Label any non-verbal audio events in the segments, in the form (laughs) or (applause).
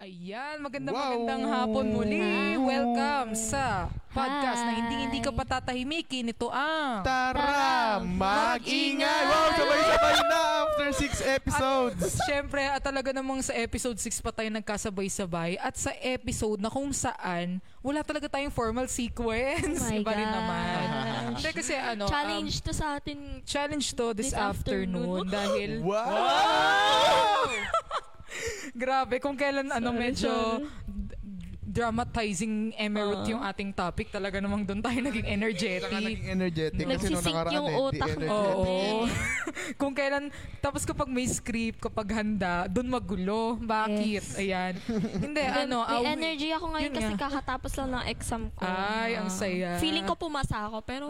Ayan, magandang Wow! magandang hapon muli. Welcome sa podcast na Hi. hindi hindi ka patatahimikin. Ito ang Tara, mag-ingay! Wow, sabay-sabay na after six episodes! Siyempre, at talaga namang sa episode 6 pa tayo nagkasabay-sabay at sa episode na kung saan wala talaga tayong formal sequence. Oh my Iba rin gosh. naman. (laughs) Hindi kasi ano, um, Challenge to sa atin. challenge to this, This afternoon, afternoon. dahil Wow! Grabe kung kailan ano Sorry, medyo sorry. d- dramatizing emerald Ah. yung ating topic talaga namang doon tayo naging energetic. Saka naging energetic kasi nung nakaraan yung eh, utak energetic. Oo. natin. (laughs) Kung kailan, tapos kapag may script, kapag handa, doon magulo. Bakit? Yes. Ayan. Hindi, ano. May ah, we- energy ako ngayon kasi nga. kakatapos lang ng exam ko. Ay, ang Ah. saya. Feeling ko pumasa ako, pero...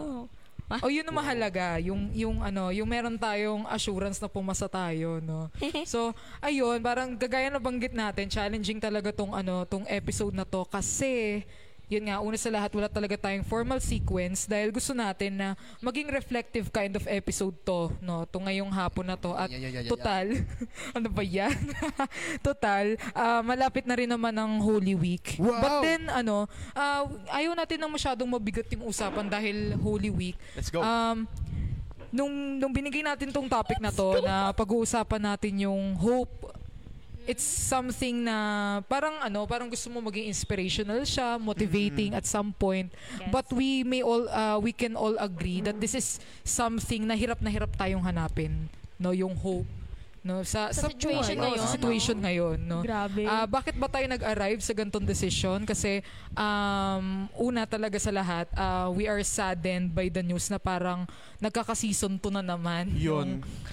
O yun ang mahalaga, yung yung ano, yung meron tayong assurance na pumasa tayo, no. (laughs) So, ayun, parang gagaya na banggit natin, challenging talaga tong ano, tong episode na to kasi yun nga, una sa lahat, wala talaga tayong formal sequence dahil gusto natin na maging reflective kind of episode to, no? To ngayong hapon na to. At Yan, yan, yan, yan, total, (laughs) ano ba yan? (laughs) total, ah, malapit na rin naman ang Holy Week. Wow! But then, ano, ah, ayaw natin ng masyadong mabigat yung usapan dahil Holy Week. Let's go. Um, nung, nung binigay natin tong topic na to, na pag-uusapan natin yung hope, it's something na parang ano, parang gusto mo maging inspirational siya, motivating at some point. Yes. But we may all, uh, we can all agree that this is something na hirap na hirap tayong hanapin. No, yung hope. No, sa, Sa situation buhay, ngayon, sa situation no? ngayon, no. Grabe. Ah, bakit ba tayo nag-arrive sa ganitong decision? Kasi um, una talaga sa lahat, ah, we are saddened by the news na parang nagkaka-season 2 na naman Yun. yung,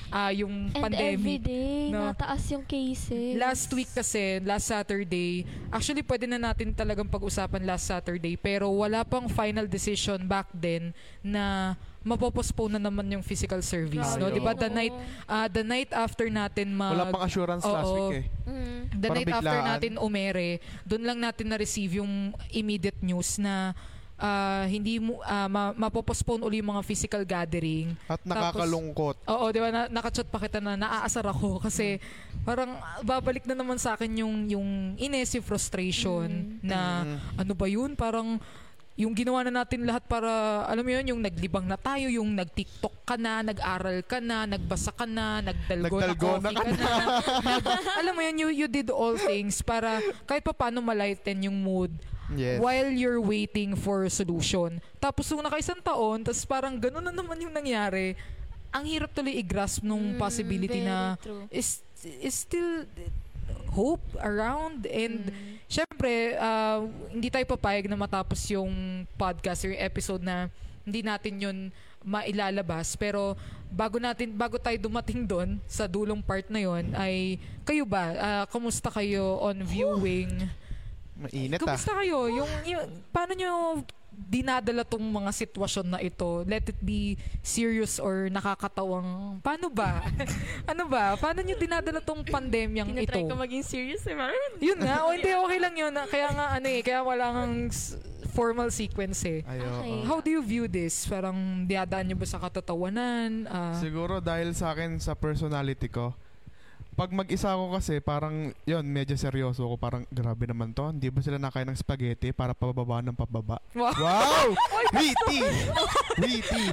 ah, yung And pandemic. everyday, no? nataas yung cases. Last week kasi, last Saturday, actually pwede na natin talagang pag-usapan last Saturday, pero wala pang final decision back then na mapopostpone na naman yung physical service. No? Grabe. Di ba? The Oo. night, ah, the night after natin mag... Wala pang assurance last Oo. week eh. Mm. The Parang night after biglaan. natin umere, doon lang natin na-receive yung immediate news na ah, hindi mo uh, ma- mapopostpone uli yung mga physical gathering. At nakakalungkot. Oo, di ba? Na, nakachat pa kita na naaasar ako (laughs) kasi parang ah, babalik na naman sa akin yung yung ines, yung frustration na Mm. ano ba yun? Parang yung ginawa na natin lahat para, alam mo yun, yung naglibang na tayo, yung nag-tiktok ka na, nag-aral ka na, nagbasa ka na, nagdalgo na Nagdalgona coffee ka, na. Nag- (laughs) alam mo yun, you, you did all things para kahit pa paano malighten yung mood Yes. while you're waiting for solution. Tapos nung nakaisang taon, tapos parang ganun na naman yung nangyari, ang hirap tuloy i-grasp nung Mm, possibility na true. is, is still hope around and Mm. Syempre uh, hindi tayo papayag na matapos yung podcast or yung episode na hindi natin yun mailalabas pero bago natin bago tayo dumating doon sa dulong part na yon ay kayo ba Ah, kumusta kayo on viewing Mainit ah. Kumusta kayo? Yung, yung, paano nyo dinadala tong mga sitwasyon na ito? Let it be serious or nakakatawang... Paano ba? (laughs) ano ba? Paano nyo dinadala tong pandemyang ito? Tinatry ko maging serious eh. Parang, (laughs) Yun nga. O hindi, (laughs) okay lang yun. Kaya nga, ano eh, kaya wala kang formal sequence eh. Ay, Okay. How do you view this? Parang diadaan nyo ba sa katatawanan? Ah, Siguro dahil sa akin sa personality ko, pag mag-isa ako kasi parang yun, medyo seryoso ako. Parang grabe naman to. Hindi ba sila nakain ng spaghetti para pababa ng pababa? wow. Wow! (laughs) Witty! Witty!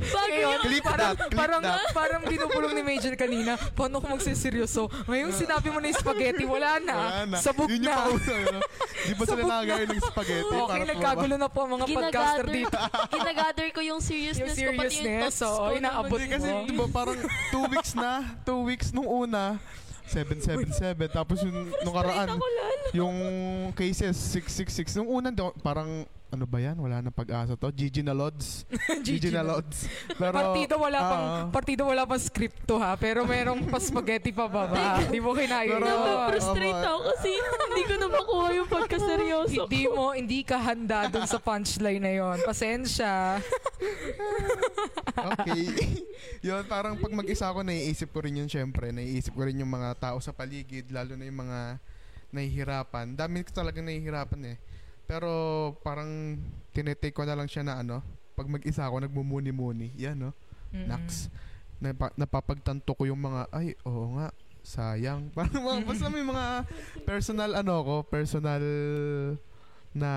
Clip parang, that, clip parang, that. parang binubulong ni Major kanina, paano ko magsiseryoso? Ngayon sinabi mo na yung spaghetti, wala na. Wala na. Sabog Yun yung na. pauna, ano? Di ba sila Sabog na. nakakain ng spaghetti Okay, para nagkagulo na po ang mga podcaster dito. ginagather ko yung Yung seriousness, ko, pati yung seriousness, thoughts oo, ko. inaabot Hindi kasi, mo. di ba, parang two weeks na. Two weeks nung una. 777. Tapos yung nung karaan, yung cases 666. Nung una, parang ano ba yan? Wala na pag-asa to. Gigi na Lods. (laughs) Gigi na Lods. Pero, partido wala pang ah, partido wala pang script to ha, pero merong pa spaghetti pa baba. (laughs) Hindi mo kinaya Pero-. Frustrate ako kasi hindi ko na makuha yung pagkaseryoso Hindi mo, hindi ka handa dun sa punchline na yon. Pasensya. (laughs) okay. yun, parang pag mag-isa ako, naiisip ko rin yun syempre. Naiisip ko rin yung mga tao sa paligid, lalo na yung mga nahihirapan. Dami ko talagang nahihirapan eh. Pero parang tinetake ko na lang siya na ano, pag mag-isa ako, nagmumuni-muni. Yan, no? Mm-mm. Nax. Napa, napapagtanto ko yung mga, ay, oo nga, sayang. (laughs) Parang mga, basta may mga personal ano ko, personal na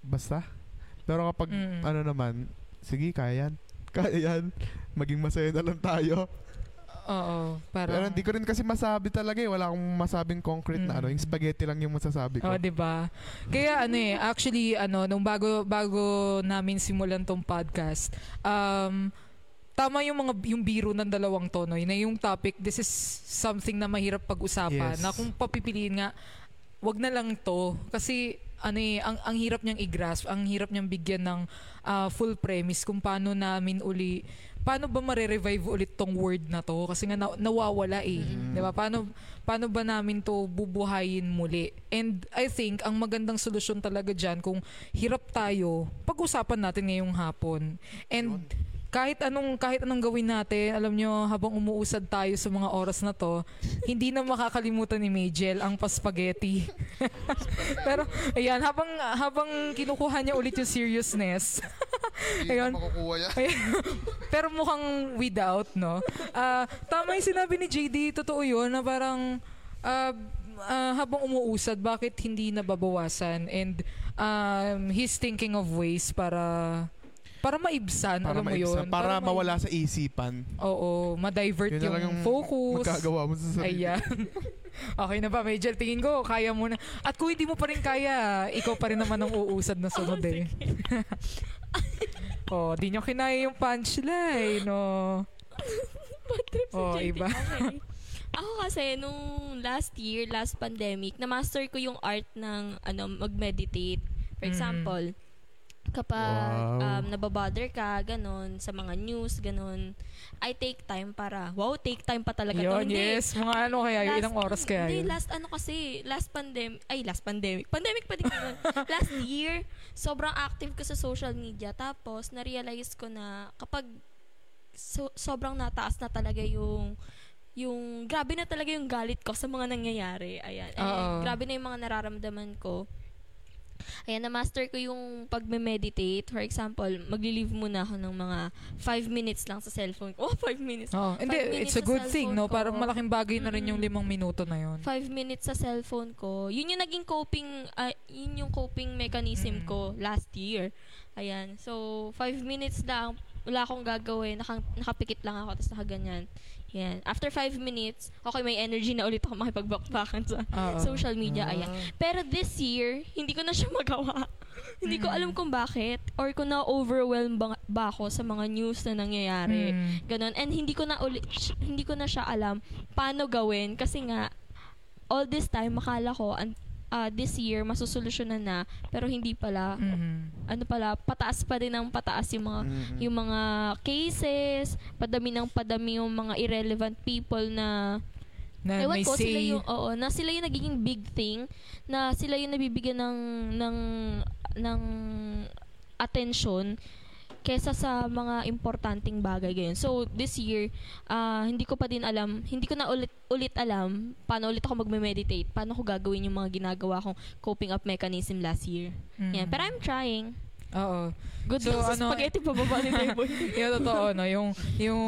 basta. Pero kapag Mm. ano naman, sige, kaya yan. (laughs) Kaya yan. Maging masaya na lang tayo. Oo, parang... Pero hindi ko rin kasi masabi talaga eh. Wala akong masabing concrete na Mm. ano. Yung spaghetti lang yung masasabi ko. Oh, 'di ba? Kaya ano eh, actually ano nung bago bago namin simulan tong podcast, um tama yung mga yung biro ng dalawang tono, na yung topic, this is something na mahirap pag-usapan. Yes. Na kung papipiliin nga, wag na lang to kasi ano eh, ang, ang hirap niyang i-grasp, ang hirap niyang bigyan ng ah, full premise kung paano namin uli paano ba mare-revive ulit tong word na to kasi nga na- nawawala eh. 'Di ba? Paano paano ba namin to bubuhayin muli? And I think ang magandang solusyon talaga diyan kung hirap tayo, pag-usapan natin ngayong hapon. And kahit anong kahit anong gawin natin, alam nyo, habang umuusad tayo sa mga oras na to, hindi na makakalimutan ni Majel ang paspaghetti. (laughs) Pero ayan, habang habang kinukuha niya ulit yung seriousness. Na makukuha yan. (laughs) Pero mukhang without, no? Ah, tama yung sinabi ni JD, totoo yun, na parang ah, ah, habang umuusad, bakit hindi nababawasan? And um, he's thinking of ways para para maibsan, Para alam mo maibsan, yun. Para, ma- mawala sa isipan. Oo, ma-divert Yun yung, yung focus. Magkagawa mo sa sarili. Ayan. (laughs) okay na ba, Major? Tingin ko, kaya mo na. At kung hindi mo pa rin kaya, ikaw pa rin naman ang uusad na sunod (laughs) eh. (laughs) oh, di nyo kinaya yung punchline, no? Oh, JD. iba. Okay. Ako kasi, nung last year, last pandemic, na-master ko yung art ng ano mag-meditate. For Mm. example, kapag Wow. um, nababother ka, ganun, sa mga news, ganun, I take time para, wow, take time pa talaga to. Yun, Hindi, yes. Mga ano kaya, Last- ilang oras kaya Hindi, yun? last ano kasi, last pandemic, ay, last pandemic. Pandemic pa din yun. (laughs) last year, sobrang active ko sa social media. Tapos, na-realize ko na kapag so, sobrang nataas na talaga yung yung grabe na talaga yung galit ko sa mga nangyayari. Ayan. And Oo. grabe na yung mga nararamdaman ko. Ayan, na-master ko yung pagme-meditate. For example, magli-leave muna ako ng mga 5 minutes lang sa cellphone ko. (laughs) Oh, 5 minutes. Oh, hindi, Five minutes it's a good thing, no? ko. Parang malaking bagay na rin yung limang minuto na yun. 5 minutes sa cellphone ko. Yun yung naging coping, ah, yun yung coping mechanism Mm. ko last year. Ayan. So, 5 minutes lang, wala akong gagawin. Naka, nakapikit lang ako, tapos nakaganyan. Yan. After 5 minutes, okay, may energy na ulit ako makipagbakbakan sa Oo. social media. Ayan. Pero this year, hindi ko na siya (laughs) magawa. hindi ko Mm. alam kung bakit or kung na-overwhelm ba, ba ako sa mga news na nangyayari. Mm. Ganon. And hindi ko na uli, sh- hindi ko na siya alam paano gawin kasi nga all this time makala ko an, ah, this year masusolusyonan na pero hindi pala Mhm. ano pala pataas pa din ng pataas yung mga Mhm. yung mga cases, padami ng padami yung mga irrelevant people na Na Ewan may ko, sila say. yung, oo, na sila yung nagiging big thing, na sila yung nabibigyan ng, ng, ng attention kesa sa mga importanteng bagay ganyan. So, this year, ah, hindi ko pa din alam, hindi ko na ulit, ulit alam paano ulit ako magme-meditate, paano ko gagawin yung mga ginagawa kong coping up mechanism last year. Mhm. Yan. Pero I'm trying. Oo. Good So, lang sa ano- spaghetti pababa ni Deboy. (laughs) yung totoo, no? Yung, yung,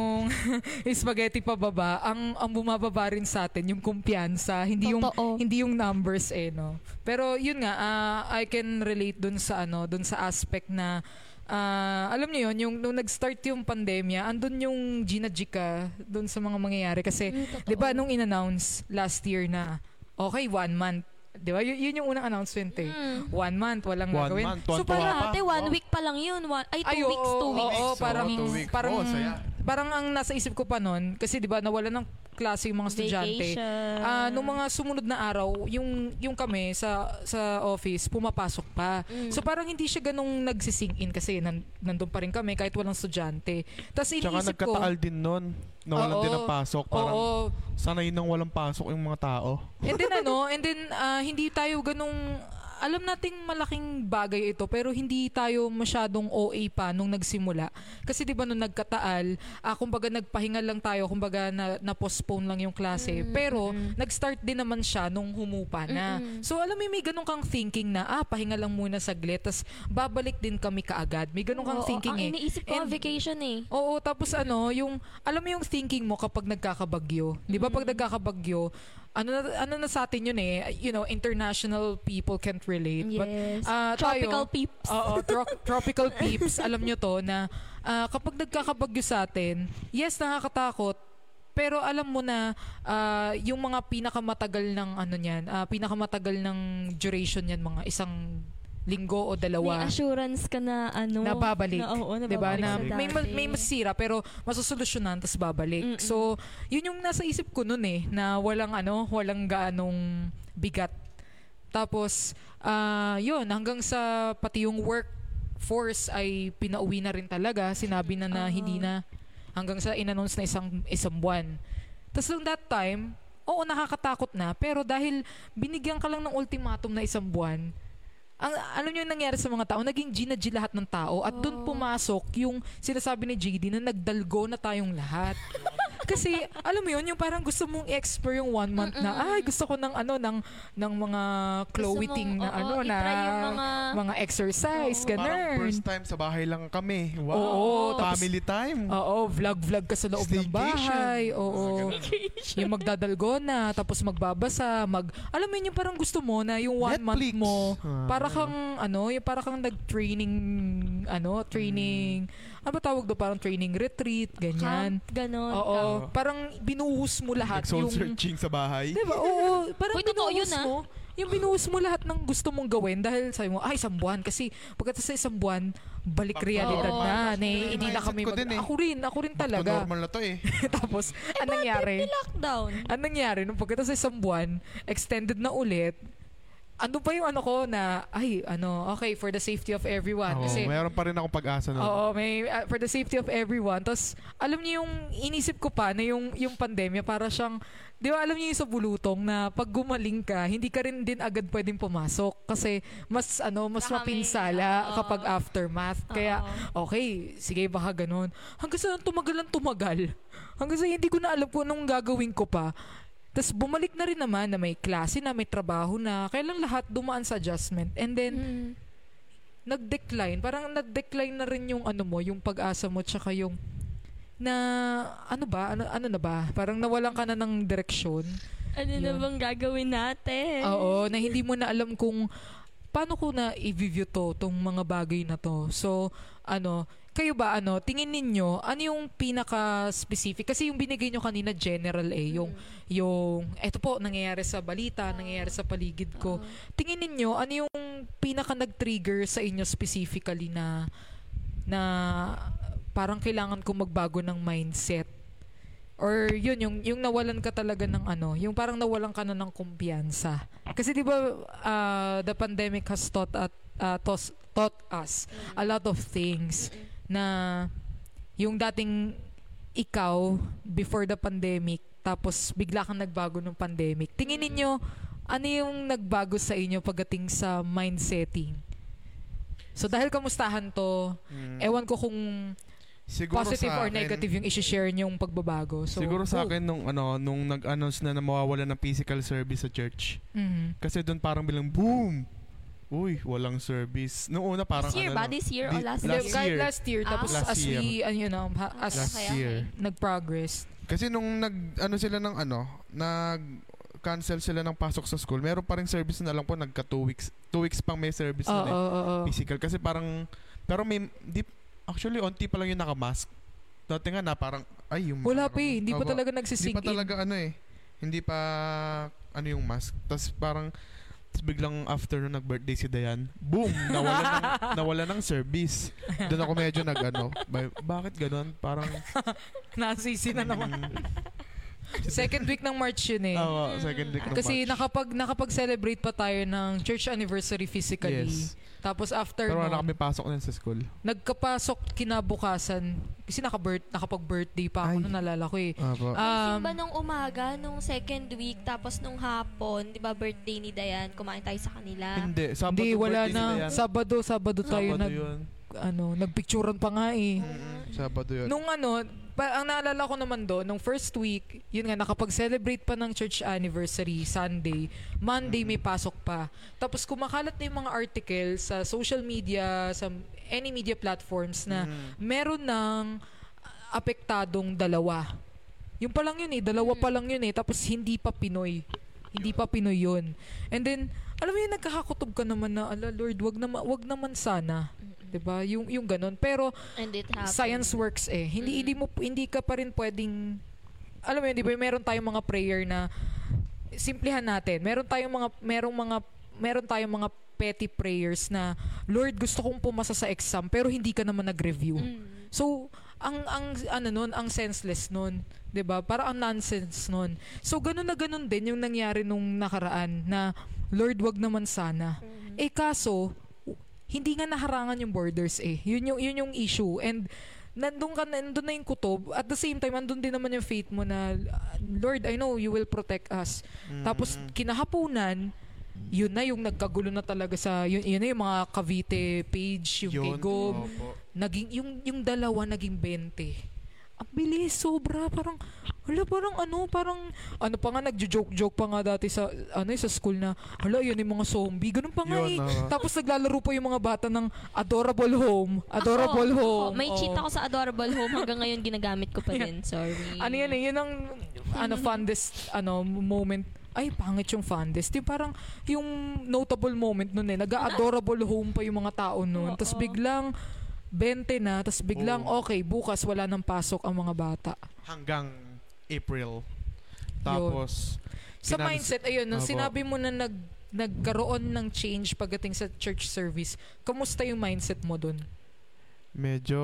(laughs) yung spaghetti pababa, ang, ang bumababa rin sa atin, yung kumpiyansa, hindi yung, Totoo. hindi yung numbers eh, no? Pero yun nga, ah, I can relate dun sa ano, dun sa aspect na ah, alam niyo yun, yung nung nag-start yung pandemya, andun yung Gina Jika dun sa mga mangyayari kasi Mm. 'di ba nung in-announce last year na okay, one month, 'di ba? Y- yun yung unang announcement eh. Mm. One month, walang One gagawin. month, so parang pa. Dati, one Wow. week pa lang yun. One, ay, two ay, weeks, two oo, weeks. oo, parang, Oo, two weeks. parang, Oo, saya. Parang ang nasa isip ko pa nun, kasi di ba nawala ng klase yung mga estudyante. Ah, nung mga sumunod na araw, yung yung kami sa sa office pumapasok pa. Mm. So parang hindi siya ganung nagsising in kasi nan, nandun pa rin kami kahit walang estudyante. Tapos Tsaka iniisip ko, nagkataal din nun. Nawalan Oo. din ng pasok. Parang oo, sanay nang walang pasok yung mga tao. And then ano, and then ah, hindi tayo ganung alam nating malaking bagay ito pero hindi tayo masyadong OA pa nung nagsimula. Kasi 'di ba nung nagkataal, ah, kumbaga nagpahinga lang tayo, kumbaga na, na-postpone lang yung klase. Mm, pero mm. nag-start din naman siya nung humupa na. Mm-mm. So alam mo may ganun kang thinking na ah pahinga lang muna saglit tas babalik din kami kaagad. May ganun kang Oo, thinking ang eh. iniisip ko, And- vacation eh. Oo, tapos ano, yung alam mo yung thinking mo kapag nagkakabagyo. 'Di ba pag Mm. nagkakabagyo, ano na, ano na sa atin yun eh, you know, international people can't relate. But Yes. ah, Tropical tayo, peeps. Oo, tro- (laughs) tropical peeps, alam nyo to na ah, kapag nagkakabagyo sa atin, yes, nakakatakot, pero alam mo na ah, yung mga pinakamatagal ng ano niyan, ah, pinakamatagal ng duration niyan mga isang linggo o May dalawa assurance ka na ano. na babalik. Na, oo, na 'Di ba? babalik Na may may masira pero masusolusyonan tapos babalik. Mm-mm. So, 'yun yung nasa isip ko noon eh na walang ano, walang gaanong bigat. Tapos ah 'yun hanggang sa pati yung work force ay pinauwi na rin talaga. Sinabi na na Oo. hindi na hanggang sa inannounce na isang isang buwan. Tapos nung that time, oo nakakatakot na pero dahil binigyan ka lang ng ultimatum na isang buwan, ang alam niyo yung nangyari sa mga tao, naging G na G lahat ng tao at doon Oo. pumasok yung sinasabi ni JD na nagdalgo na tayong lahat. (laughs) Kasi alam mo yun, yung parang gusto mong explore yung one month na Mm-mm. ay gusto ko ng ano ng ng mga clothing na oo, ano na itry yung mga... mga exercise, Oo. Parang ganun. first time sa bahay lang kami. Wow. Oo, tapos- Family time. Oo, vlog-vlog ka sa loob ng bahay. Oo. Yung magdadalgona, tapos magbabasa, mag alam mo yun yung parang gusto mo na yung one month Netflix. mo Ah. para kang ano, yung para kang nag-training ano, training ano ba tawag do parang training retreat, ganyan. Camp, ganon. Oo, camp. parang binuhos mo lahat Nag-soul yung searching sa bahay. Diba? Oo, parang Uy, binuhos yun, ah. mo. Yung binuhos mo lahat ng gusto mong gawin dahil sabi mo, ay, isang buwan. Kasi pagkatapos sa isang buwan, balik realidad normal. na. Yung hindi na kami mag- din eh. Ako rin, ako rin talaga. normal na to eh. (laughs) Tapos, anong nangyari? Lockdown. Anong nangyari? Nung pagkatapos sa isang buwan, extended na ulit, ano pa yung ano ko na, ay, ano, okay, for the safety of everyone. Oo, Kasi, mayroon pa rin ako pag-asa nun. Oo, may uh, for the safety of everyone. Tapos alam niyo yung inisip ko pa na yung yung pandemya para siyang 'di ba alam niyo yung sa bulutong na pag gumaling ka, hindi ka rin din agad pwedeng pumasok kasi mas ano, mas may- mapinsala oo. kapag aftermath. Kaya Oo. okay, sige baka ganun. Hanggang sa tumagal lang tumagal. Hanggang sa hindi ko na alam kung anong gagawin ko pa. Tapos bumalik na rin naman na may klase na, may trabaho na. Kailang lahat dumaan sa adjustment. And then, Mm. nag-decline. Parang nag-decline na rin yung ano mo, yung pag-asa mo tsaka yung na ano ba? Ano ano na ba? Parang nawalan ka na ng direksyon. Ano na Yun. bang gagawin natin? Oo, na hindi mo na alam kung paano ko na i-view to, tong mga bagay na to. So, ano, kayo ba ano, tingin ninyo, ano yung pinaka-specific? Kasi yung binigay nyo kanina general eh, yung, yung, eto po, nangyayari sa balita, nangyayari sa paligid ko. Oo. Tingin ninyo, ano yung pinaka nag-trigger sa inyo specifically na na parang kailangan ko magbago ng mindset? Or yun, yung, yung nawalan ka talaga ng ano, yung parang nawalan ka na ng kumpiyansa. Kasi di ba uh, the pandemic has taught, at, uh, tos- taught us a lot of things na yung dating ikaw before the pandemic tapos bigla kang nagbago ng pandemic. Tingin ninyo, ano yung nagbago sa inyo pagdating sa mindsetting? So dahil kamustahan to, Mm. ewan ko kung Siguro positive sa or akin- negative yung isi-share yung pagbabago. So, siguro sa akin nung ano nung nag-announce na na mawawala ng physical service sa church. mhm. Kasi doon parang bilang boom. Uy, walang service. Noong una parang This year ano ba? lang, This year o Di- last Hindi, last year? kahit year. last year, Ah. tapos Last as we, ano, you know, ha- as last Okay, okay. year. nag-progress. Kasi nung nag ano sila ng ano, nag cancel sila ng pasok sa school, meron pa rin service na lang po nagka two weeks. Two weeks pang may service Oo, na eh, oo, oo. physical kasi parang pero may di actually onti pa lang yung naka-mask. Dati nga na parang ay yung Wala pa eh, hindi pa Oo, talaga Hindi nagsisink pa talaga ano eh. Hindi pa ano yung mask. Tapos parang tas biglang after nung nag-birthday si Dayan, boom, nawala ng, (laughs) nawala ng service. Doon ako medyo nag ano, ba- bakit ganun? Parang (laughs) Nasisi na naman. mm, Second week ng March yun eh. Oo, second week ng Kasi March. nakapag nakapag-celebrate pa tayo ng church anniversary physically. Yes. Tapos after Pero nun, wala kami pasok nun sa school. nagkapasok kinabukasan kasi nakabirth nakapag-birthday pa ako Ay. nung nalala ko eh. Opo. Um, ba nung umaga, nung second week, tapos nung hapon, di ba birthday ni Dayan, kumain tayo sa kanila. hindi, Sabado hindi wala birthday na yan. Sabado Sabado tayo Sabado nag yun. ano nagpicturean pa nga eh. Mm, Sabado yun. Nung ano, pa, ang naalala ko naman doon, nung first week, yun nga, nakapag-celebrate pa ng church anniversary, Sunday. Monday, may pasok pa. Tapos kumakalat na yung mga article sa social media, sa any media platforms na Mm. meron ng apektadong dalawa. Yung pa lang yun eh, dalawa pa lang yun eh, tapos hindi pa Pinoy. Hindi pa Pinoy yun. And then, alam mo yun, nagkakakutob ka naman na, ala Lord, wag naman, wag naman sana. 'Di ba Yung, yung ganun. Pero, And it happened. science works eh. Hindi Mm. hindi mo hindi ka pa rin pwedeng alam mo yun, di ba? Meron tayong mga prayer na simplihan natin. Meron tayong mga merong mga meron tayong mga petty prayers na Lord, gusto kong pumasa sa exam pero hindi ka naman nag-review. Mm. So, ang ang ano nun, ang senseless nun, 'di ba? Para ang nonsense nun. So, ganun na ganun din yung nangyari nung nakaraan na Lord, wag naman sana. Mm. Eh kaso, hindi nga naharangan yung borders eh. Yun yung, yun yung issue. And nandun ka na, nandun na yung kutob. At the same time, nandun din naman yung faith mo na, Lord, I know you will protect us. Mm. Tapos, kinahaponan, yun na yung nagkagulo na talaga sa, yun, yun na yung mga Cavite page, yung Yun. Gob. Opo. Naging, yung, yung dalawa naging 20. Ang bilis, sobra. Parang, hala, parang ano, parang, ano pa nga, nagjo-joke-joke pa nga dati sa, ano, sa school na, hala, yun yung mga zombie. Ganun pa nga eh. Yun, oo. Tapos naglalaro pa yung mga bata ng Adorable Home. Adorable Ako, Home. ako, may Oo. cheat ako sa Adorable Home. Hanggang ngayon, ginagamit ko pa din. Sorry. Ano yan eh, yun ang ano, fondest ano, moment. Ay, pangit yung fondest. Yung parang, yung notable moment nun eh. Nag-adorable home pa yung mga tao nun. Tapos biglang, 20 na. Tapos biglang, Oo. okay, bukas wala nang pasok ang mga bata. Hanggang April. Tapos, Sa Kinans- mindset, ayun, nung Opo. sinabi mo na nag, nagkaroon ng change pagdating sa church service, kamusta yung mindset mo dun? medyo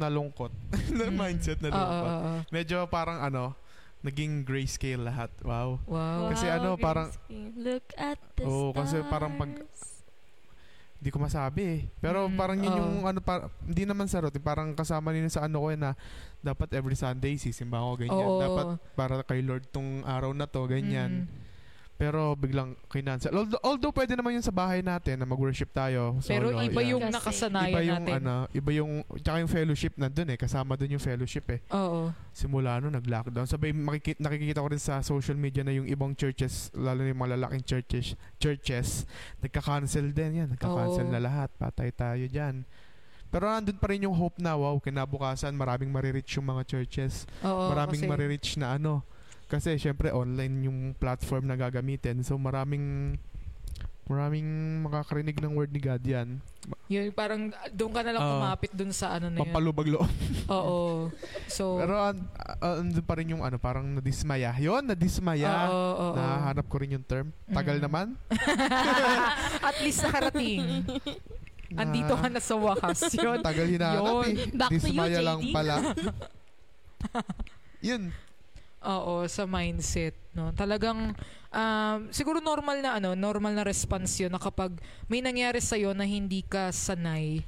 nalungkot. (laughs) na Mm. mindset na Ah, lungkot. ah, ah, ah. Medyo parang ano, naging grayscale lahat. Wow. Wow. Kasi ano, parang- Look at the Oo, kasi parang pag- stars. Hindi ko masabi eh. Pero Mm, parang yun oo. yung ano, par- hindi naman sa routine. Parang kasama nila sa ano ko eh na dapat every Sunday sisimba ako ganyan. Oo. Dapat para kay Lord tong araw na to, ganyan. Mm. Pero biglang kinansel. Although, although pwede naman yun sa bahay natin na mag-worship tayo. Pero solo, iba yeah. yung Kasi- nakasanayan iba yung natin. ano, iba yung tsaka yung fellowship nandun eh. Kasama dun yung fellowship eh. Oo. Simula no nag-lockdown. Sabay makikita, nakikita ko rin sa social media na yung ibang churches, lalo na yung mga lalaking churches, churches, nagka-cancel din yan. Nagka-cancel Oo. na lahat. Patay tayo dyan. Pero nandun pa rin yung hope na, wow, kinabukasan, maraming marireach yung mga churches. Oo, maraming kasi- marireach na ano. Kasi syempre online yung platform na gagamitin. So maraming maraming makakarinig ng word ni God yan. Yun, parang doon ka na lang Oo. kumapit doon sa ano na yun. Pampalubag loob. (laughs) Oo. So, Pero uh, andun pa rin yung ano, parang nadismaya. Yun, nadismaya. oo, oo, oo. Nahanap ko rin yung term. Tagal Mm. naman. (laughs) At least nakarating. Andito ka na sa wakas. Yun. Tagal hinahanap Yun. eh. Back to you, Dismaya JD. lang pala. (laughs) Yun. Oo, sa mindset, no. Talagang um, siguro normal na ano, normal na response 'yun na kapag may nangyari sa na hindi ka sanay.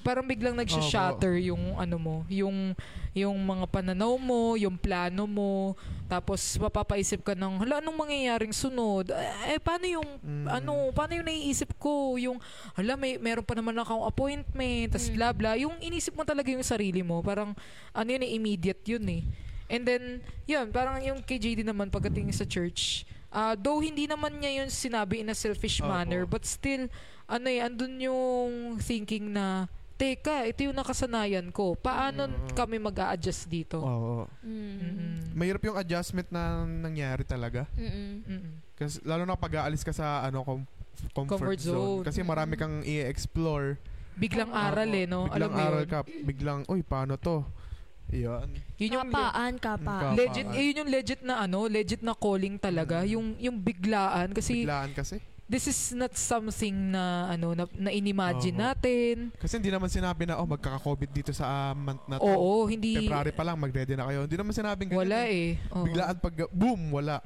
Parang biglang nagsha-shatter yung ano mo, yung yung mga pananaw mo, yung plano mo, tapos mapapaisip ka ng, hala, anong mangyayaring sunod? Eh, paano yung, Mm. ano, paano yung naiisip ko? Yung, hala, may, meron pa naman akong appointment, tas Mm. bla bla. Yung inisip mo talaga yung sarili mo, parang, ano yun eh, immediate yun eh. And then, yun, parang yung kay JD naman pagdating sa church, ah though hindi naman niya yun sinabi in a selfish Opo. manner, but still, ano eh, andun yung thinking na, teka, ito yung nakasanayan ko. Paano Mm. kami mag adjust dito? Oo. Mm. Mm-mm. Mahirap yung adjustment na nangyari talaga. Mm-mm. Mm-mm. Kasi lalo na pag aalis ka sa ano com- comfort, Comfort zone. zone. Kasi marami kang i-explore. Biglang aral Oo. eh, no? Biglang Alam mo aral yun? ka. Biglang, uy, paano to? Yun. Yun yung Kapaan, kapaan. Kapaan. legit, eh, yun yung legit na ano, legit na calling talaga. Mm. Yung, yung biglaan. Kasi Biglaan kasi. this is not something na ano na, na inimagine Oo. natin. Kasi hindi naman sinabi na, oh, magkaka-COVID dito sa ah, month na to. Oo, hindi February pa lang, mag-ready na kayo. Hindi naman sinabing ganun. wala eh. eh. Biglaan pag, boom, wala.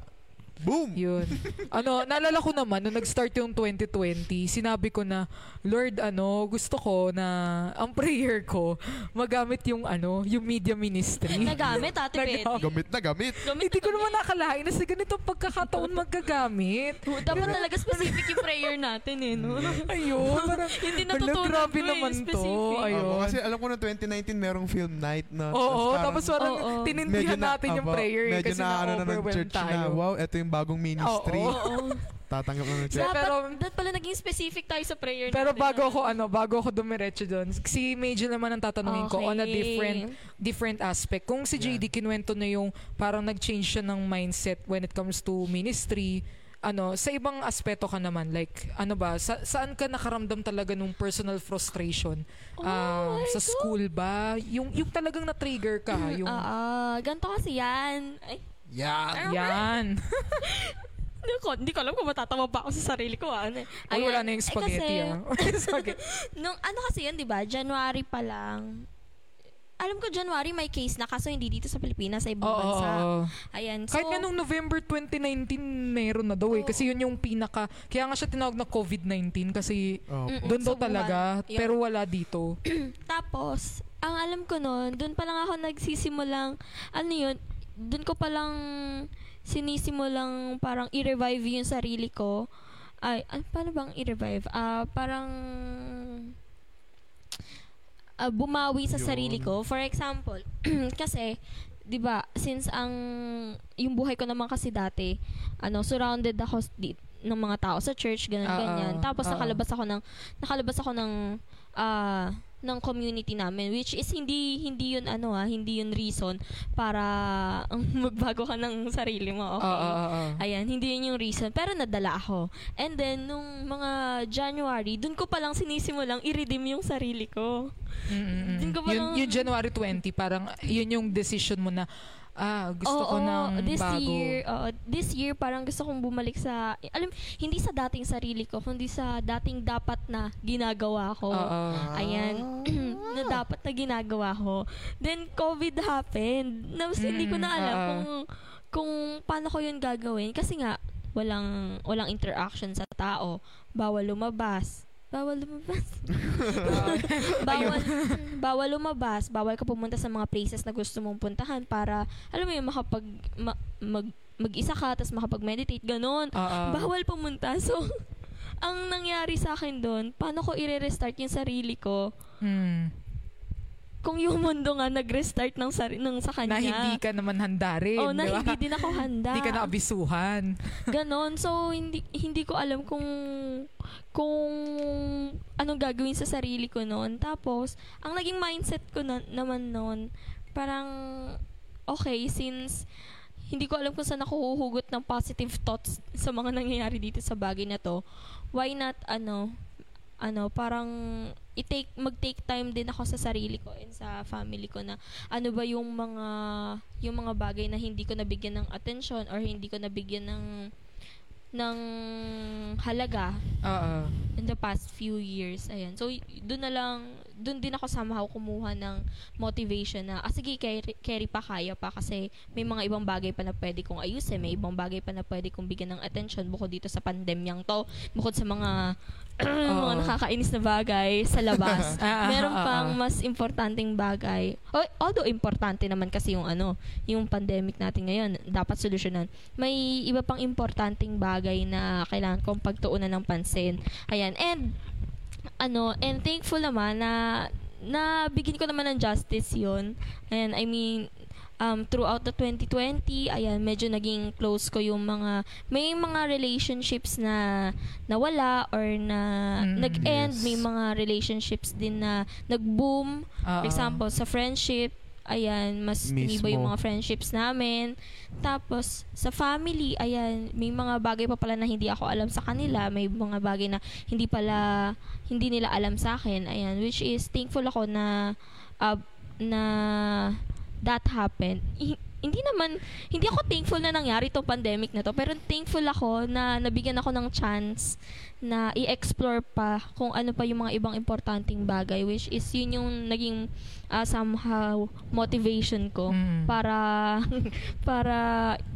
Boom! Yun. (laughs) ano, naalala ko naman, nung nag-start yung 2020, sinabi ko na, Lord, ano, gusto ko na, ang prayer ko, magamit yung, ano, yung media ministry. Nagamit, Ate Betty. Nagamit. Gamit na gamit. Gamit Hindi ko naman nakalain na sa ganitong pagkakataon (laughs) maggagamit. Dapat talaga specific yung prayer natin eh, no? (laughs) Ayun, parang, Hindi natutunan grabe ko eh, naman to. specific. Ayun. Oo, kasi alam ko na 2019 merong film night na. Oo, tapos parang Oo. tinindihan natin yung aba, prayer eh, medyo kasi na, ano na ng na-overwhelmed church tayo. na, wow, ito yung bagong ministry. Oo. Oo. (laughs) Tatanggap na. Dapat, Pero- dapat pala naging specific tayo sa prayer Pero natin. bago ako ano, bago ako dumiretso doon, si Major naman ang tatanungin ko on a Okay. different different aspect. Kung si JD kinuwento na yung parang nag-change siya ng mindset when it comes to ministry, ano, sa ibang aspeto ka naman, like, ano ba, sa, saan ka nakaramdam talaga nung personal frustration? Oh my sa God. school ba? Yung, yung talagang na-trigger ka? Yung, Ah, ah, ganito kasi yan. Ay, Yeah. yan. (laughs) hindi ko, hindi ko alam kung matatawa pa ako sa sarili ko. Ah. Ano, eh. Ay, wala na yung Eh, spaghetti kasi, (laughs) ah. spaghetti. (laughs) Nung ano kasi yun, di ba? January pa lang. Alam ko January may case na kaso hindi dito sa Pilipinas, sa ibang Oo, bansa. oo. Ayan. So, Kahit nga nung November 2019, meron na daw eh. Oo. Kasi yun yung pinaka... Kaya nga siya tinawag na COVID-19 kasi Oh. Doon daw talaga. Yun. Pero wala dito. (clears throat) Tapos, ang alam ko noon, doon pa lang ako nagsisimulang, ano yun, doon ko pa lang sinisimulang parang i-revive yung sarili ko. Ay, ano, paano bang i-revive? Ah, parang ah, bumawi sa Yun. sarili ko. For example, (clears throat) kasi 'di ba, since ang yung buhay ko naman kasi dati, ano, surrounded ako di, ng mga tao sa church, ganun Ah, ganyan. Tapos ah. nakalabas ako ng nakalabas ako ng ah ng community namin which is hindi hindi yun ano ah hindi yun reason para (laughs) magbago ka ng sarili mo okay Oo, oo, oo. Ayan, hindi yun yung reason. Pero nadala ako. And then, nung mga January, dun ko palang sinisimulang i-redeem yung sarili ko. Mm, mm, mm. Din ko pa Yun, lang- yung January 20, parang yun yung decision mo na ah, gusto ko Oo, ng this bago. year, oo, this year parang gusto kong bumalik sa, alam, hindi sa dating sarili ko, kundi sa dating dapat na ginagawa ko. Oo. Ayan. (clears throat) na dapat na ginagawa ko. Then, COVID happened. Na, hindi ko na Mm, alam oo. kung, kung paano ko yun gagawin. Kasi nga, walang, walang interaction sa tao. Bawal lumabas. Bawal lumabas. (laughs) bawal, bawal lumabas. Bawal ka pumunta sa mga places na gusto mong puntahan para, alam mo yun, makapag, ma- mag, mag-isa ka, tapos makapag-meditate, ganon Oo. bawal pumunta. (laughs) So, ang nangyari sa akin doon, paano ko i-restart yung sarili ko Hmm. Kung yung mundo nga nag-restart ng, sari- ng sa Na kanya. hindi ka naman handa rin, Oh, na di ba? hindi din ako handa. Hindi ka naabisuhan. Ganon. So, hindi hindi ko alam kung kung anong gagawin sa sarili ko noon. Tapos, ang naging mindset ko na, naman noon, parang, okay, since hindi ko alam kung saan ako huhugot ng positive thoughts sa mga nangyayari dito sa bagay na to, why not, ano, ano, parang i-take, mag-take time din ako sa sarili ko and sa family ko na ano ba yung mga yung mga bagay na hindi ko nabigyan ng attention or hindi ko nabigyan ng ng halaga Oo. in the past few years. Ayan. So, doon na lang, doon din ako somehow kumuha ng motivation na, ah, sige, carry, carry pa, kaya pa kasi may mga ibang bagay pa na pwede kong ayusin, may ibang bagay pa na pwede kong bigyan ng attention bukod dito sa pandemyang to, bukod sa mga (clears throat) mga nakakainis na bagay sa labas. (laughs) Ah, ah, Meron ah, pang ah. mas importanteng bagay. Although importante naman kasi yung ano, yung pandemic natin ngayon, dapat solusyonan. May iba pang importanteng bagay na kailangan kong pagtuunan ng pansin. Ayan. And ano, and thankful naman na na bigyan ko naman ng justice 'yon. Ayan, I mean um, throughout the 2020, ayan, medyo naging close ko yung mga, may mga relationships na nawala or na Mm, nag-end, yes. may mga relationships din na nag-boom. Oo. For example, sa friendship, ayan, mas Mismo. yung mga friendships namin. Tapos, sa family, ayan, may mga bagay pa pala na hindi ako alam sa kanila. May mga bagay na hindi pala, hindi nila alam sa akin. Ayan, which is, thankful ako na, uh, na, that happened. Hi- hindi naman, hindi ako thankful na nangyari to pandemic na to, pero thankful ako na nabigyan ako ng chance na i-explore pa kung ano pa yung mga ibang importanteng bagay, which is yun yung naging uh, somehow motivation ko Mm. para, (laughs) para,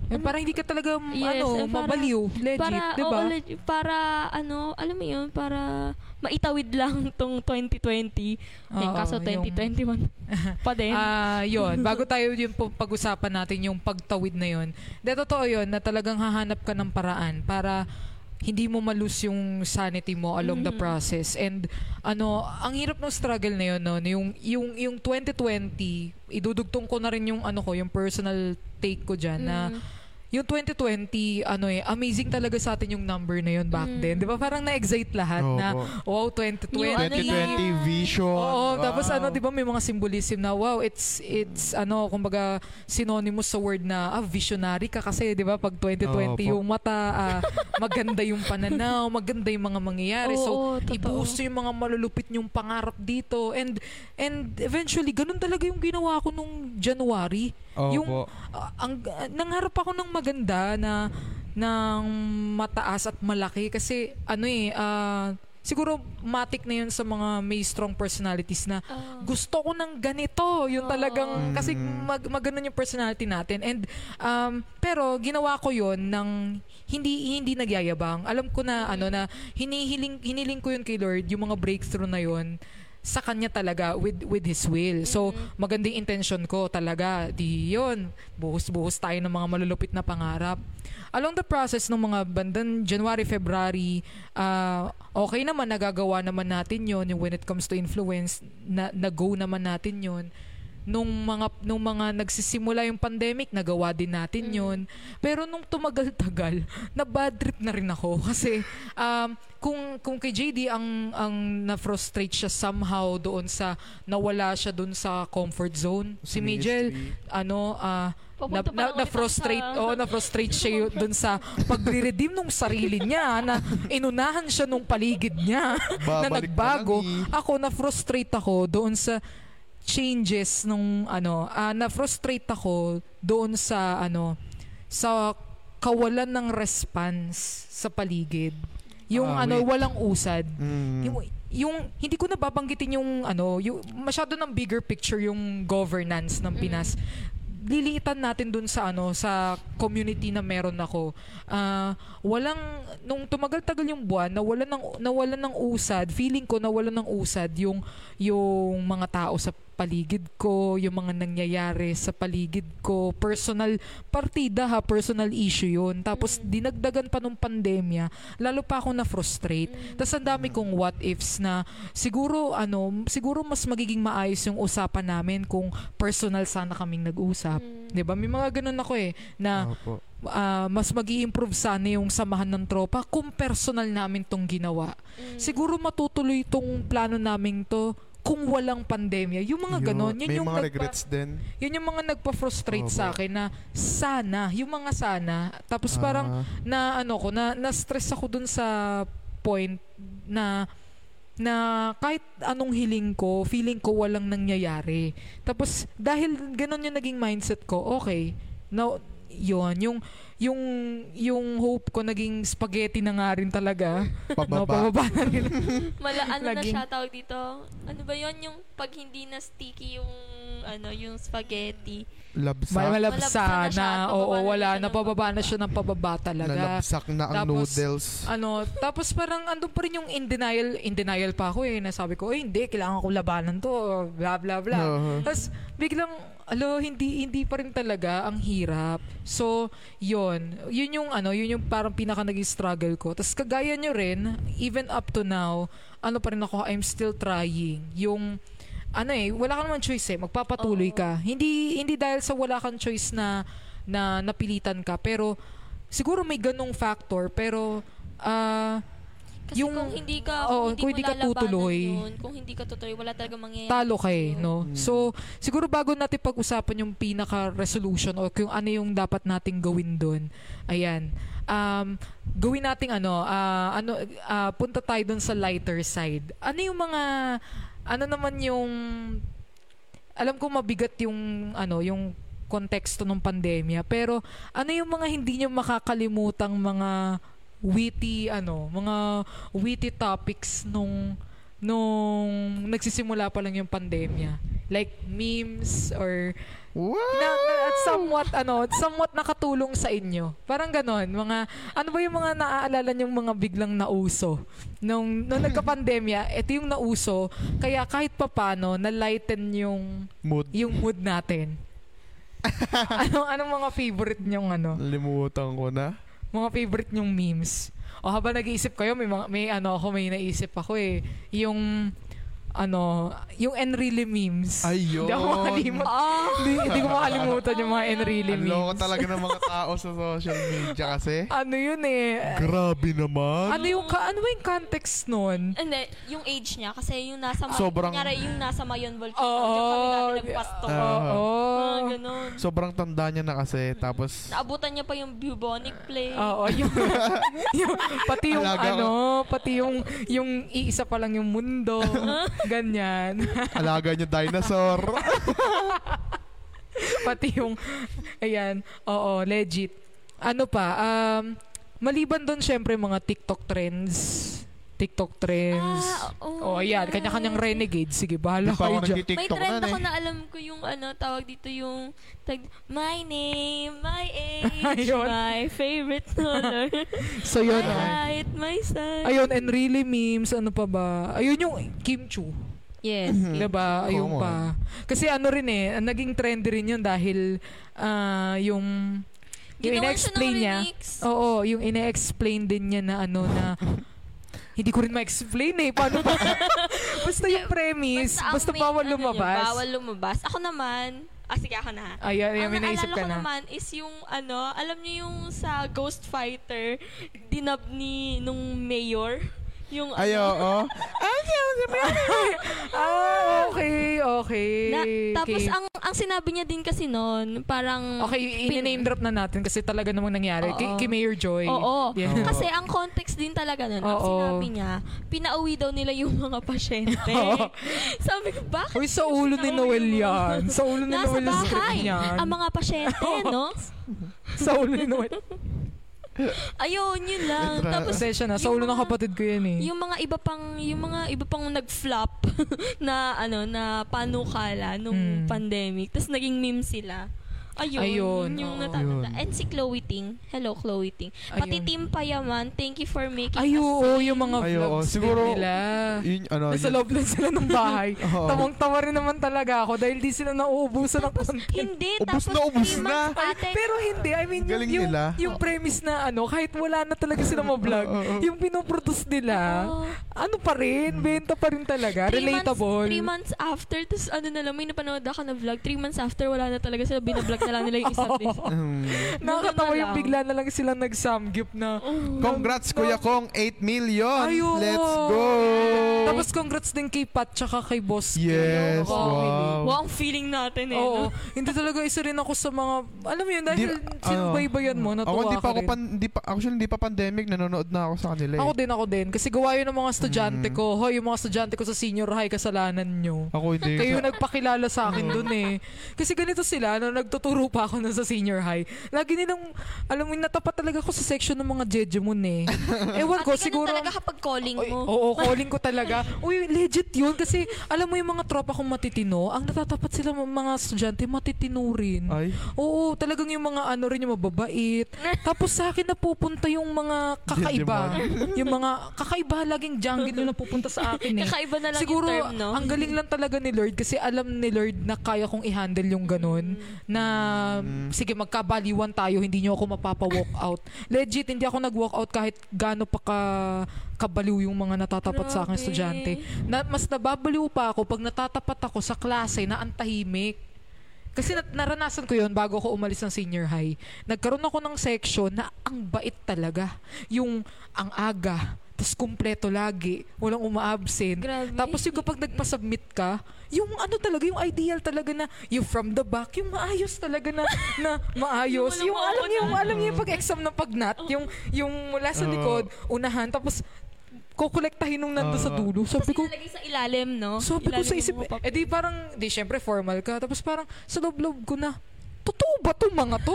Eh, parang hindi ka talaga Yes, ano, eh, para- mabaliw. Legit, para, di ba? oo, para, ano, alam mo yun, para maitawid lang tong 2020. Yan, Oo, kaso yung- 2021 (laughs) pa din. Ah, yun. (laughs) Bago tayo yung pag-usapan natin yung pagtawid na yun. De, totoo yun na talagang hahanap ka ng paraan para hindi mo malus yung sanity mo along the Mhm. process. And ano, ang hirap ng struggle na yun, no? Yung, yung, yung 2020, idudugtong ko na rin yung ano ko, yung personal take ko dyan na Mm. Yung 2020, ano eh, amazing talaga sa atin yung number na yun back Mm. then. Di ba? Parang na-excite lahat Oo na, po. wow, 2020. Yung ano 2020 yan? vision. Oo, tapos Wow. ano, 'di ba may mga symbolism na wow, it's it's ano, kumbaga synonymous sa word na ah, visionary ka kasi 'di ba pag 2020 Opo. yung mata ah, maganda yung pananaw, maganda yung mga mangyayari. so Oo, totoo. i-boost yung mga malulupit yung pangarap dito and and eventually ganun talaga yung ginawa ko nung January. Opo. yung ah, ang ah, nangarap ako ng maganda na ng mataas at malaki kasi ano eh ah, siguro matik na yun sa mga may strong personalities na Ah. gusto ko ng ganito. Yung talagang, Mm. kasi mag, maganon yung personality natin. And, um, pero ginawa ko yon ng hindi hindi nagyayabang. Alam ko na ano na hinihiling hiniling ko yun kay Lord yung mga breakthrough na yon sa kanya talaga with with his will. So magandang intention ko talaga di yon buhos-buhos tayo ng mga malulupit na pangarap. Along the process ng mga bandang January, February, ah, okay naman nagagawa naman natin yon yung when it comes to influence na, na-go naman natin yon nung mga nung mga nagsisimula yung pandemic nagawa din natin yon pero nung tumagal-tagal (laughs) na bad trip na rin ako. (laughs) Kasi um, kung kung kay JD ang ang na-frustrate siya somehow doon sa nawala siya doon sa comfort zone. Si Miguel ano ah na, na, ako sa- oh, na-frustrate siya yun dun sa pagre-redeem nung sarili niya na inunahan siya nung paligid niya (laughs) na Babalik nagbago. na eh. Ako, na-frustrate ako doon sa changes nung ano, ah, na-frustrate ako doon sa ano, sa kawalan ng response sa paligid. Yung Ah, ano, wait. walang usad. Mm. Yung, yung hindi ko nababanggitin yung ano, yung masyado ng bigger picture yung governance ng Pinas. Liliitan natin dun sa ano sa community na meron ako. Ah, walang nung tumagal-tagal yung buwan, nawalan ng nawalan ng usad. Feeling ko nawalan ng usad yung yung mga tao sa paligid ko, yung mga nangyayari sa paligid ko, personal partida ha, personal issue yun. Tapos dinagdagan pa nung pandemya, lalo pa ako na-frustrate. Tapos ang dami kong what ifs na siguro ano, siguro mas magiging maayos yung usapan namin kung personal sana kaming nag-usap. 'Di ba? May mga ganun ako eh na Opo. ah, mas mag improve sana yung samahan ng tropa kung personal namin tong ginawa. Siguro matutuloy tong plano namin to kung walang pandemya. Yung mga ganon, yun May yung mga nagpa- regrets din. yun yung mga nagpa-frustrate Opo. sa akin na sana, yung mga sana. Tapos parang Ah, na ano ko na na-stress ako dun sa point na na kahit anong hiling ko, feeling ko walang nangyayari. Tapos dahil ganun yung naging mindset ko, okay. Now, yun, yung yung yung hope ko naging spaghetti na nga rin talaga. No, pababa. pababa na rin. (laughs) Mala, ano na Laging- siya tawag dito? Ano ba yon yung pag hindi na sticky yung ano yung spaghetti. Labsak. Malabsa Malabsa na siya na, oo, pababa na wala, siya ng napababa na siya ng pababa talaga. Nalabsak na ang Tapos, noodles. ano, tapos parang andun pa rin yung in denial, in denial pa ako eh, nasabi ko, eh hindi, kailangan ko labanan to, bla bla bla. Oo. Tapos biglang, alo, hindi, hindi pa rin talaga ang hirap. So, yun, yun yung ano, yun yung parang pinaka naging struggle ko. Tapos kagaya nyo rin, even up to now, ano pa rin ako, I'm still trying. Yung, ano eh, wala ka naman choice eh, magpapatuloy Oo. ka. Hindi, hindi dahil sa wala kang choice na, na napilitan ka, pero siguro may ganong factor, pero, ah, Kasi Yung- kung hindi ka, kung hindi kung hindi ka tutuloy. yun, kung hindi ka tutuloy, wala talaga mangyayari. talo ka eh, no? Mm. So, siguro bago natin pag-usapan yung pinaka-resolution o kung ano yung dapat nating gawin doon, ayan, um, gawin nating ano, ah, ano, ah, punta tayo doon sa lighter side. Ano yung mga, ano naman yung, alam ko mabigat yung, ano, yung konteksto ng pandemya. Pero ano yung mga hindi nyo makakalimutang mga witty, ano, mga witty topics nung nung nagsisimula pa lang yung pandemya? Like memes or Wow! na, na- at somewhat ano, somewhat nakatulong sa inyo. Parang ganon, mga ano ba yung mga naaalala yung mga biglang nauso nung nung nagka-pandemya, (laughs) ito yung nauso, kaya kahit papano na-lighten yung Mood. yung mood natin. (laughs) anong anong mga favorite nyong ano? Limutan ko na. Mga favorite nyong memes? O habang nag-iisip kayo, may mga, may ano ako, may naisip ako eh. Yung ano, yung Enrile memes. Ayun. Hindi ako makalimutan. Ah, Hindi, hindi ko makalimutan yung mga Enrile Ang memes. loko talaga ng mga tao sa social media kasi. Ano yun eh? Grabe naman. Ano yung ka, ano yung context nun? hindi, yung age niya, kasi yung nasa, Ma- Sobrang- kunyari, yung nasa Mayon Volcano, Oo. diyan kami dati nagpastor. Ah. Oo. Mga ganun. Sobrang tanda niya na kasi. Tapos, Naabutan niya pa yung bubonic plague. Oo, yung, (laughs) yung pati yung Alaga ko. ano, pati yung yung iisa pa lang yung mundo. (laughs) Ganyan. (laughs) alaga niya dinosaur. (laughs) pati yung ayan, oo, legit. Ano pa? Um maliban doon syempre mga TikTok trends. TikTok trends. Ah, oo. oh, ayan, kanya-kanyang renegade. Sige, bahala kayo dyan. May trend na ako eh. na alam ko yung ano, tawag dito yung tag, my name, my (laughs) age, my favorite color, (laughs) So yun, my oh. height, my size. Ayun, and really memes, ano pa ba? Ayun yung Kim Chu. Yes. Diba? Oo Ayun pa. Kasi ano rin eh, naging trendy rin yun dahil ah, yung yung ina-explain niya. Oo, yung ina-explain din niya na ano na (laughs) hindi ko rin ma-explain eh. Paano ba? (laughs) basta yung premise, ang basta, main, bawal ano lumabas. bawal lumabas. Ako naman, ah sige ako na. Ayan, Ang may naisip ka ko na. naman is yung ano, alam niyo yung sa Ghost Fighter, dinab ni nung mayor. Yung Ay, ano, oo. (laughs) ah, okay, okay. na, tapos okay. ang ang sinabi niya din kasi noon, parang Okay, i-name drop na natin kasi talaga namang nangyari. Kay, Oo. kay Mayor Joy. Oo. Yan. Oo. Kasi ang context din talaga nun, ang Oo. sinabi niya, pinauwi daw nila yung mga pasyente. Oo. (laughs) Sabi ko, bakit? Uy, sa ulo ni Noel yan. Sa ulo ni Nasa Noel yung script bahay. niyan. Ang mga pasyente, no? Sa ulo ni Noel. (laughs) (laughs) Ayun, yun lang. Tapos, Pasensya na. Sa yung ulo ng mga- kapatid ko yan eh. yung mga iba pang yung mga iba pang nag-flop (laughs) na ano na panukala nung Mm. pandemic tapos naging meme sila ayun, Ayun, yung oo. natatanda Yun. and si Chloe Ting hello Chloe Ting pati Ayun. Team Payaman thank you for making Ay, us sane. yung mga Ay, oo. vlogs Siguro, din nila. Yun, ano, Nasa yun- loob lang sila ng bahay. (laughs) Oo. Tawang-tawa rin naman talaga ako dahil di sila nauubusan ng content. hindi Ubus tapos na, ubus na. ate Pero hindi, I mean, yung, Galing yung, nila. yung premise na ano, kahit wala na talaga sila ma-vlog, yung pinoproduce nila, Oo. ano pa rin, benta pa rin talaga, Three relatable. Months, three months after, tapos ano na lang, may napanood ako na vlog. Three months after, wala na talaga sila. Binablog na lang nila yung isa't (laughs) isa. Hmm. Nakakatawa Ganun na yung bigla na lang silang nag-samgyup na, Congrats, Kuya Kong. 8 million. Ayun. Let's go. Tapos congrats din kay Pat tsaka kay Boss. Yes, Kay, wow. Wow, ang feeling natin eh. Oo. no? hindi talaga isa rin ako sa mga, alam mo yun, dahil Di- sinubaybayan mo, natuwa Ako hindi pa ka ako rin. pan, hindi pa, actually hindi pa pandemic, nanonood na ako sa kanila eh. Ako din, ako din. Kasi gawa yun ng mga Mm. estudyante ko. Hoy, yung mga estudyante ko sa senior high, kasalanan nyo. Ako hindi. Kayo nagpakilala sa akin dun eh. Kasi ganito sila, nung nagtuturo pa ako na sa senior high, lagi nilang, alam mo, natapat talaga ako sa section ng mga Jejemon eh. (laughs) Ewan ko, Ate, ganun siguro... talaga kapag calling Oy, mo. Oo, calling ko talaga. Uy, legit yun. Kasi alam mo yung mga tropa kong matitino, ang natatapat sila mga- mga estudyante, matitino rin. Ay, Oo, talagang yung mga ano rin yung mababait. Tapos sa akin napupunta yung mga kakaiba. yung mga kakaiba laging jungle yung napupunta sa akin eh. Kakaiba na lang Siguro, yung term, no? ang galing lang talaga ni Lord kasi alam ni Lord na kaya kong i-handle yung ganun. Na, Mm. sige, magkabaliwan tayo, hindi nyo ako mapapa-walk out. Legit, hindi ako nag-walk out kahit gaano pa ka kabaliw yung mga natatapat sa akin Grabe. estudyante. Na, mas nababaliw pa ako pag natatapat ako sa klase na ang tahimik. Kasi nat- naranasan ko yon bago ako umalis ng senior high. Nagkaroon ako ng section na ang bait talaga. Yung ang aga, tapos kumpleto lagi, walang uma-absent. Grabe. Tapos yung kapag nagpa-submit ka, yung ano talaga, yung ideal talaga na, yung from the back, yung maayos talaga na, (laughs) na maayos. Yung yung alam niyo, yung alam niyo yung pag-exam na pagnat, yung, yung mula sa Oo. likod, unahan, tapos kukolektahin nung nando sa Oo. dulo. Sabi ko, Ilalagay sa ilalim, no? sabi ko sa isip, eh di parang, di syempre formal ka, tapos parang sa loob-loob ko na, totoo ba to mga to?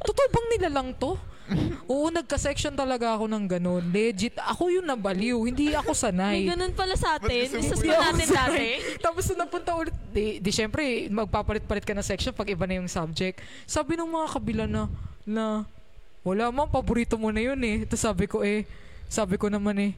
Totoo bang nilalang to? (laughs) Oo, nagka-section talaga ako ng ganun. Legit, ako yung nabaliw. Hindi ako May sanay. ganun pala sa Ba't atin. gusto mo Isa ba yun? natin dati. Tapos nung napunta ulit, di, di syempre, magpapalit-palit ka na section pag iba na yung subject. Sabi ng mga kabila na, na, wala mo, paborito mo na yun eh. Tapos sabi ko eh, sabi ko naman eh,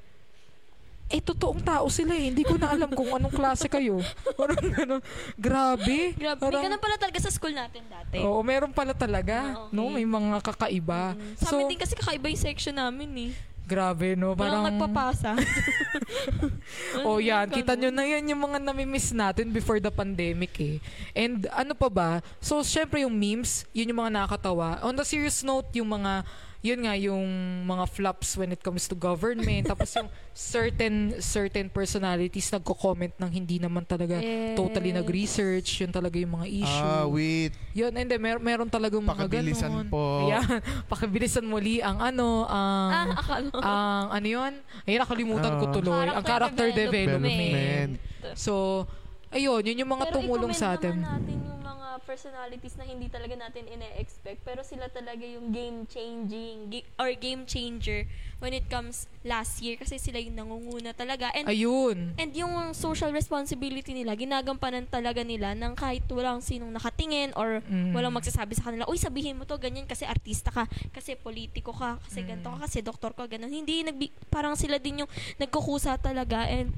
eh, totoong tao sila eh. Hindi ko na alam kung anong klase kayo. (laughs) Parang gano'n. Grabe. Grabe. May Parang- ganun pala talaga sa school natin dati. Oo, meron pala talaga. okay. No, may mga kakaiba. Mm. Sa So, amin din kasi kakaiba yung section namin eh. grabe no. Parang Parang, nagpapasa. (laughs) (laughs) Oh yan, kita nyo Ganun. na yan yung mga namimiss natin before the pandemic eh. And ano pa ba? So syempre yung memes, yun yung mga nakakatawa. On the serious note, yung mga yun nga yung mga flops when it comes to government tapos yung (laughs) certain certain personalities nagko-comment ng hindi naman talaga Yes. totally nag-research yun talaga yung mga issue Ah, wait. yun and then mer- meron talagang mga ganun po. Ayan, (laughs) pakibilisan muli ang ano ang ah, akala. ang ano yun ayun nakalimutan ko Ah. tuloy ang character development. Development. So, ayun, yun yung mga Pero tumulong sa atin. naman natin yung mga personalities na hindi talaga natin ine-expect pero sila talaga yung game changing gi- or game changer when it comes last year kasi sila yung nangunguna talaga and Ayun. and yung social responsibility nila ginagampanan talaga nila ng kahit walang sinong nakatingin or Mm. walang magsasabi sa kanila uy sabihin mo to ganyan kasi artista ka kasi politiko ka kasi Mm. ganito ka kasi doktor ka ganun hindi nagbi- parang sila din yung nagkukusa talaga and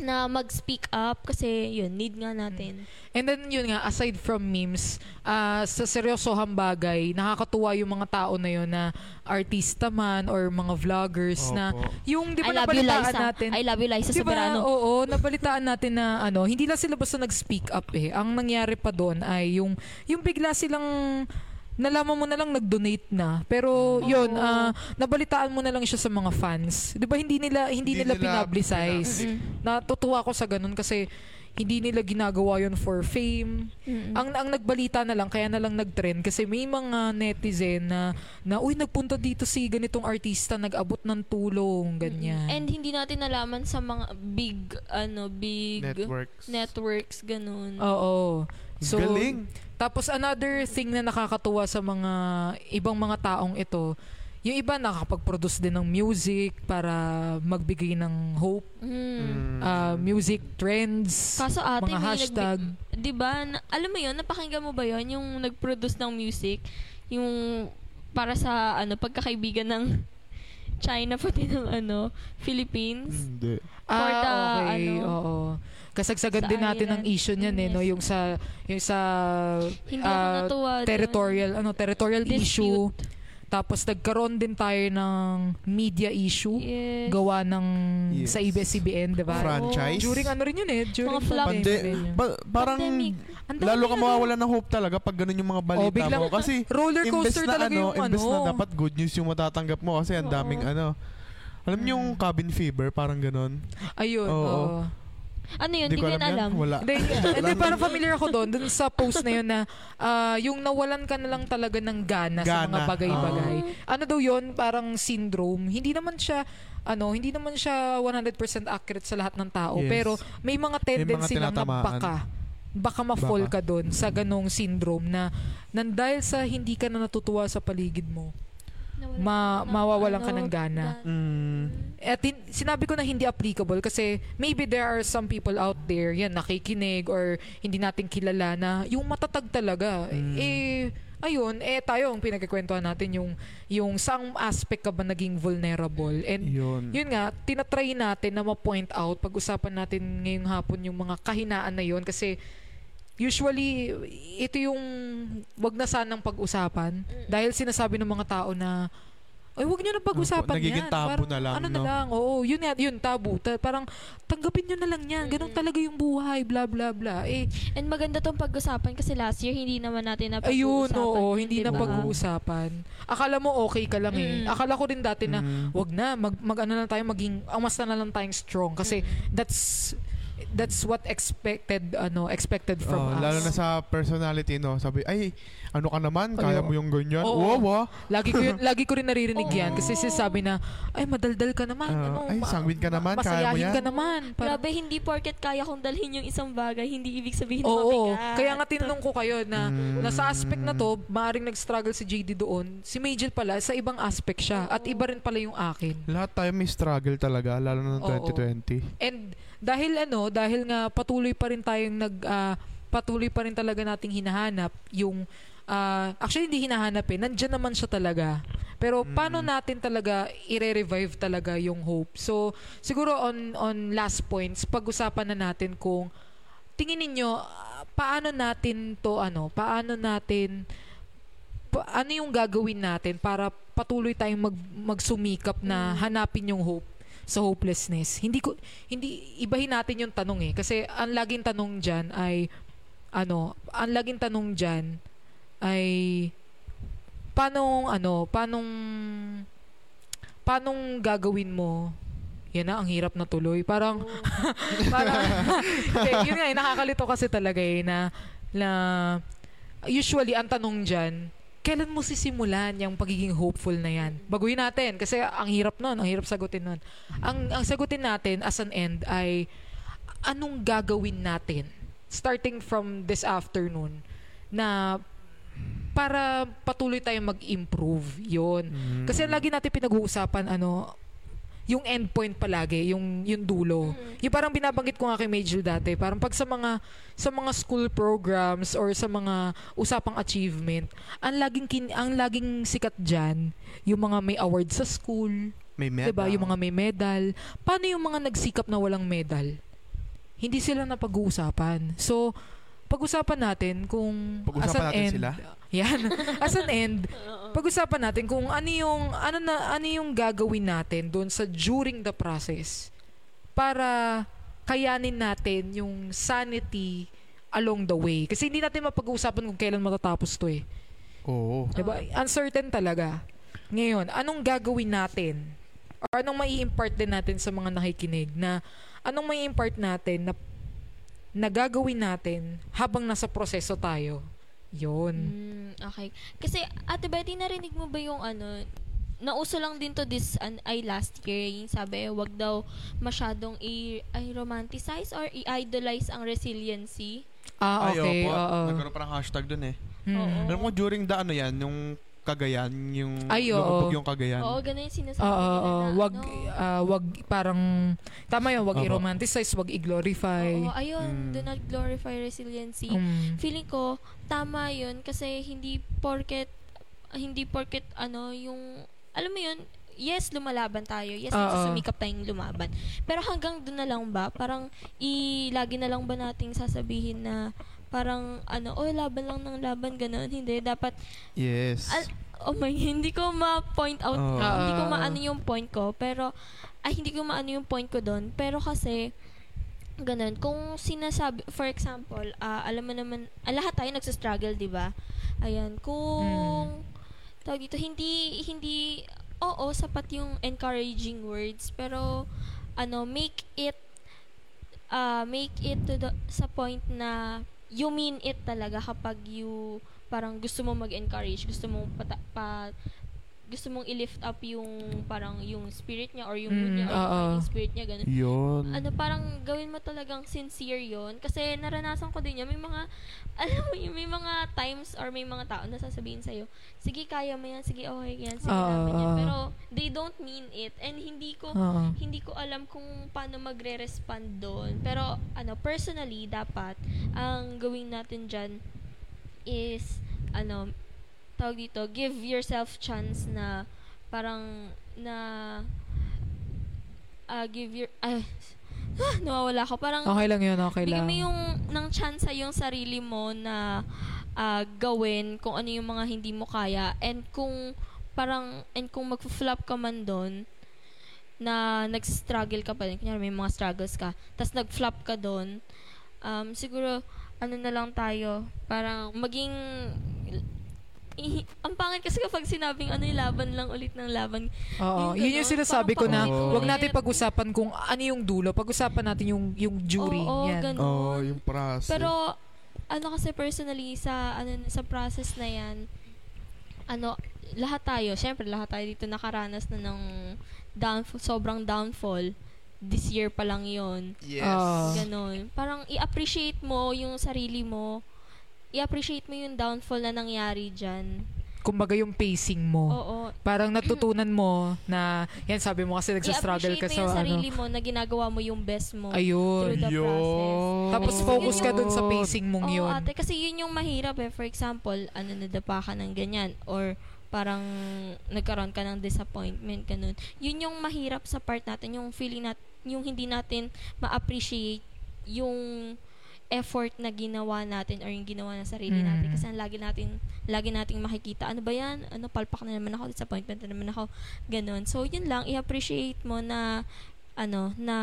na mag-speak up kasi yun need nga natin. And then yun nga, aside from memes, ah, sa seryosohang bagay, nakakatuwa yung mga tao na yun na artista man or mga vloggers na Opo. yung di I ba you nabalitaan Liza. natin? I love you Liza Di ba, Soberano. Oo, nabalitaan natin na ano, hindi lang sila basta nag-speak up eh. Ang nangyari pa doon ay yung yung bigla silang nalaman mo na lang nag-donate na. Pero yun, ah, nabalitaan mo na lang siya sa mga fans. 'Di ba hindi nila hindi, Hindi nila, nila pinablicize. Mm-mm. Natutuwa ako sa ganun kasi hindi nila ginagawa yon for fame. Mm-mm. Ang ang nagbalita na lang kaya na lang nag-trend kasi may mga netizen na na uy nagpunta dito si ganitong artista nag-abot ng tulong ganyan. and hindi natin nalaman sa mga big ano big Networks. networks ganun Oo. So, Galing. Tapos another thing na nakakatuwa sa mga ibang mga taong ito, yung iba nakakapag-produce din ng music para magbigay ng hope, Mm. Uh, music trends, Kaso ate, mga hashtag. nagbi- di ba, na- alam mo yun, napakinggan mo ba yun, yung nag-produce ng music, yung para sa, ano, pagkakaibigan ng (laughs) China pati ng, ano, Philippines. Hindi. for Ah, the, okay. ano, Oo. Kasagsagan sa din natin ng island. issue niyan eh, no? Yung sa, yung sa Hindi dun. territorial, ano, territorial Dispute. issue. Tapos nagkaroon din tayo ng media issue. Yes. Gawa ng Yes. sa ABS-CBN, di ba? Franchise? During ano rin yun eh. During Mga flop. Pande, yun. ba- parang Pandemic. Ang lalo ka ano. mawawala ng hope talaga pag ganun yung mga balita Oh, biglang- mo. Kasi Roller coaster na talaga ano, yung imbes ano. na dapat good news yung matatanggap mo kasi ang Oo. daming ano. Alam niyo yung cabin fever, parang ganun. Ayun, Oo. oo. Ano yun, Hindi di ko alam alam. Wala. Hindi, parang familiar ako doon, doon sa post na yun na ah, yung nawalan ka na lang talaga ng gana, sa mga Gana. bagay-bagay. Ano daw yun? Parang syndrome. Hindi naman siya ano, hindi naman siya 100% accurate sa lahat ng tao, Yes. pero may mga tendency lang na tinatamaan. baka baka ma-fall Baka. ka doon sa ganong syndrome na nang dahil sa hindi ka na natutuwa sa paligid mo, ma mawawalan ka ano, ng gana. Mm. At hin- sinabi ko na hindi applicable kasi maybe there are some people out there, yan, nakikinig or hindi natin kilala na yung matatag talaga. Mm. Eh, ayun, eh tayo ang pinagkikwentuhan natin yung, yung saang aspect ka ba naging vulnerable. And Yun. yun nga, tinatry natin na ma-point out, pag-usapan natin ngayong hapon yung mga kahinaan na yun kasi usually, ito yung wag na sanang pag-usapan dahil sinasabi ng mga tao na ay, wag niyo na pag-usapan Nagiging yan. tabu Parang, na lang, Ano na no? lang, oo, yun, yan, yun, tabu. Ta- parang, tanggapin nyo na lang yan. Ganun talaga yung buhay, bla, bla, bla. Eh, And maganda tong pag-usapan kasi last year hindi naman natin na ayun, oo, yun, hindi di na ba? pag-uusapan. Akala mo okay ka lang eh. Mm. Akala ko din dati na, Mm. wag na, mag, mag ano lang tayo, maging, amas na lang tayong strong. Kasi, that's, that's what expected ano expected from Oh, us. lalo na sa personality, no? Sabi, ay, ano ka naman? Kaya Ayo. mo yung ganyan? Oo. Wow, ah. Lagi ko yun, (laughs) lagi ko rin naririnig Oo. yan kasi sinasabi na ay madaldal ka naman, Ah, ano, ay, sanguine ka naman, kaya mo yan. ka naman. Parang- Grabe, hindi porket kaya kong dalhin yung isang bagay, hindi ibig sabihin Oo, mabigat. kaya nga tinanong ko kayo na Mm. nasa aspect na to, maaaring nag-struggle si JD doon. Si Majel pala, sa ibang aspect siya. At iba rin pala yung akin. Lahat tayo may struggle talaga, lalo na ng Oo. 2020. And dahil ano, dahil nga patuloy pa rin tayong nag ah, patuloy pa rin talaga nating hinahanap yung ah, actually hindi hinahanap eh, nandiyan naman siya talaga. Pero paano natin talaga i-revive talaga yung hope? So, siguro on on last points, pag-usapan na natin kung tingin ninyo ah, paano natin to ano, paano natin pa- ano yung gagawin natin para patuloy tayong mag, magsumikap na hanapin yung hope sa hopelessness. Hindi ko hindi ibahin natin yung tanong eh kasi ang laging tanong diyan ay ano, ang laging tanong diyan ay paano ano, paanong paanong gagawin mo yan na, ang hirap na tuloy. Parang, (laughs) parang, hindi, yun nga, eh, nakakalito kasi talaga eh, na, na, usually, ang tanong dyan, kailan mo sisimulan yung pagiging hopeful na yan? Baguhin natin, kasi ang hirap nun, ang hirap sagutin nun. Ang, ang sagutin natin as an end ay, anong gagawin natin, starting from this afternoon, na para patuloy tayong mag-improve yon Mm. kasi lagi natin pinag-uusapan ano yung endpoint palagi, yung yung dulo. Yung parang binabanggit ko nga kay Major dati, parang pag sa mga sa mga school programs or sa mga usapang achievement, ang laging kin, ang laging sikat diyan, yung mga may award sa school, may 'di medal. ba? Yung mga may medal. Paano yung mga nagsikap na walang medal? Hindi sila napag-uusapan. So, pag-usapan natin kung as Pag-usapan an natin end, sila? (laughs) Yan. As an end, pag-usapan natin kung ano yung ano na ano yung gagawin natin doon sa during the process para kayanin natin yung sanity along the way. Kasi hindi natin mapag-uusapan kung kailan matatapos to eh. Oo. Diba? Uncertain talaga. Ngayon, anong gagawin natin? Or anong mai impart din natin sa mga nakikinig na anong mai impart natin na na gagawin natin habang nasa proseso tayo? Yun. Mm, okay. Kasi, Ate Betty, narinig mo ba yung ano, nauso lang din to this an, ay last year, yung sabi, wag daw masyadong i, ay romanticize or i-idolize ang resiliency. Ah, Ay, okay. opo. Oo. Nagkaroon parang hashtag dun eh. Mm. Oo. Alam mo, during the ano yan, yung Cagayan, yung Ay, oo. yung Cagayan. Oo, ganun yung sinasabi Oo, oo. na, wag ano, ah, wag parang tama 'yun, wag Opo. i-romanticize, wag i-glorify. oo, ayun, Mm. do not glorify resiliency. Mm. Feeling ko, tama yun kasi hindi porket, hindi porket ano, yung, alam mo yun, yes, lumalaban tayo. Yes, Oo. nagsusumikap tayong lumaban. Pero hanggang doon na lang ba? Parang, i, lagi na lang ba nating sasabihin na, parang, ano, oh, laban lang ng laban, ganun. Hindi, dapat, Yes. Al- oh my, hindi ko ma-point out, Oo. hindi ko maano yung point ko, pero, ay, hindi ko maano yung point ko doon. Pero kasi, ganun, kung sinasabi, for example, ah, alam mo naman, ah, lahat tayo nagsastruggle, di ba? Ayan, kung, tawag dito, hindi, hindi, oo, sapat yung encouraging words, pero, ano, make it, ah, make it to the, sa point na, you mean it talaga kapag you, parang gusto mo mag-encourage, gusto mo pata, pa, gusto mong i-lift up yung parang yung spirit niya or yung mood niya Mm, or yung oo. fighting spirit niya ganun. Yun. ano parang gawin mo talagang sincere yon kasi naranasan ko din yan may mga (laughs) alam mo yun, may mga times or may mga tao na sasabihin sa'yo sige kaya mo yan. Sige okay yan. Sige namin yan. pero they don't mean it. And hindi ko Oo. hindi ko alam kung paano magre-respond doon. Pero ano personally dapat ang gawin natin dyan is ano tawag dito give yourself chance na parang na ah, give your ah, nawawala ako. Parang Okay lang 'yun, okay bigyan lang. mo yung ng chance sa yung sarili mo na ah, gawin kung ano yung mga hindi mo kaya. And kung parang and kung mag-flop ka man doon na nag-struggle ka pa din, kunyari may mga struggles ka, tas nag-flop ka doon, um, siguro, ano na lang tayo, parang maging, i- ang pangit kasi kapag sinabing ano yung laban lang ulit ng laban. Oo, Yung yun yung sinasabi ko na parang wag natin pag-usapan kung ano yung dulo. Pag-usapan natin yung yung jury. Oo, yan. ganon. Oo, yung process. Pero ano kasi personally sa ano sa process na 'yan, ano lahat tayo, syempre lahat tayo dito nakaranas na ng downfall, sobrang downfall. This year pa lang 'yon. yes. Ah. Ganon. Parang i-appreciate mo yung sarili mo. I-appreciate mo yung downfall na nangyari dyan. Kumbaga yung pacing mo. Oo. Parang natutunan mo na, yan sabi mo kasi nagsastruggle ka I-appreciate sa mo yung ano. sarili mo na ginagawa mo yung best mo. Ayun. Through the process. Tapos Oo. focus ka dun sa pacing mong Oo, yun. ate, kasi yun yung mahirap eh. For example, ano, nadapa ka ng ganyan. Or parang nagkaroon ka ng disappointment, ganun. Yun yung mahirap sa part natin, yung feeling nat yung hindi natin ma-appreciate yung effort na ginawa natin or yung ginawa ng sarili Mm. natin. Kasi ang lagi natin lagi nating makikita ano ba yan? Ano palpak na naman ako disappointment na naman ako. Ganun so yun lang i-appreciate mo na ano na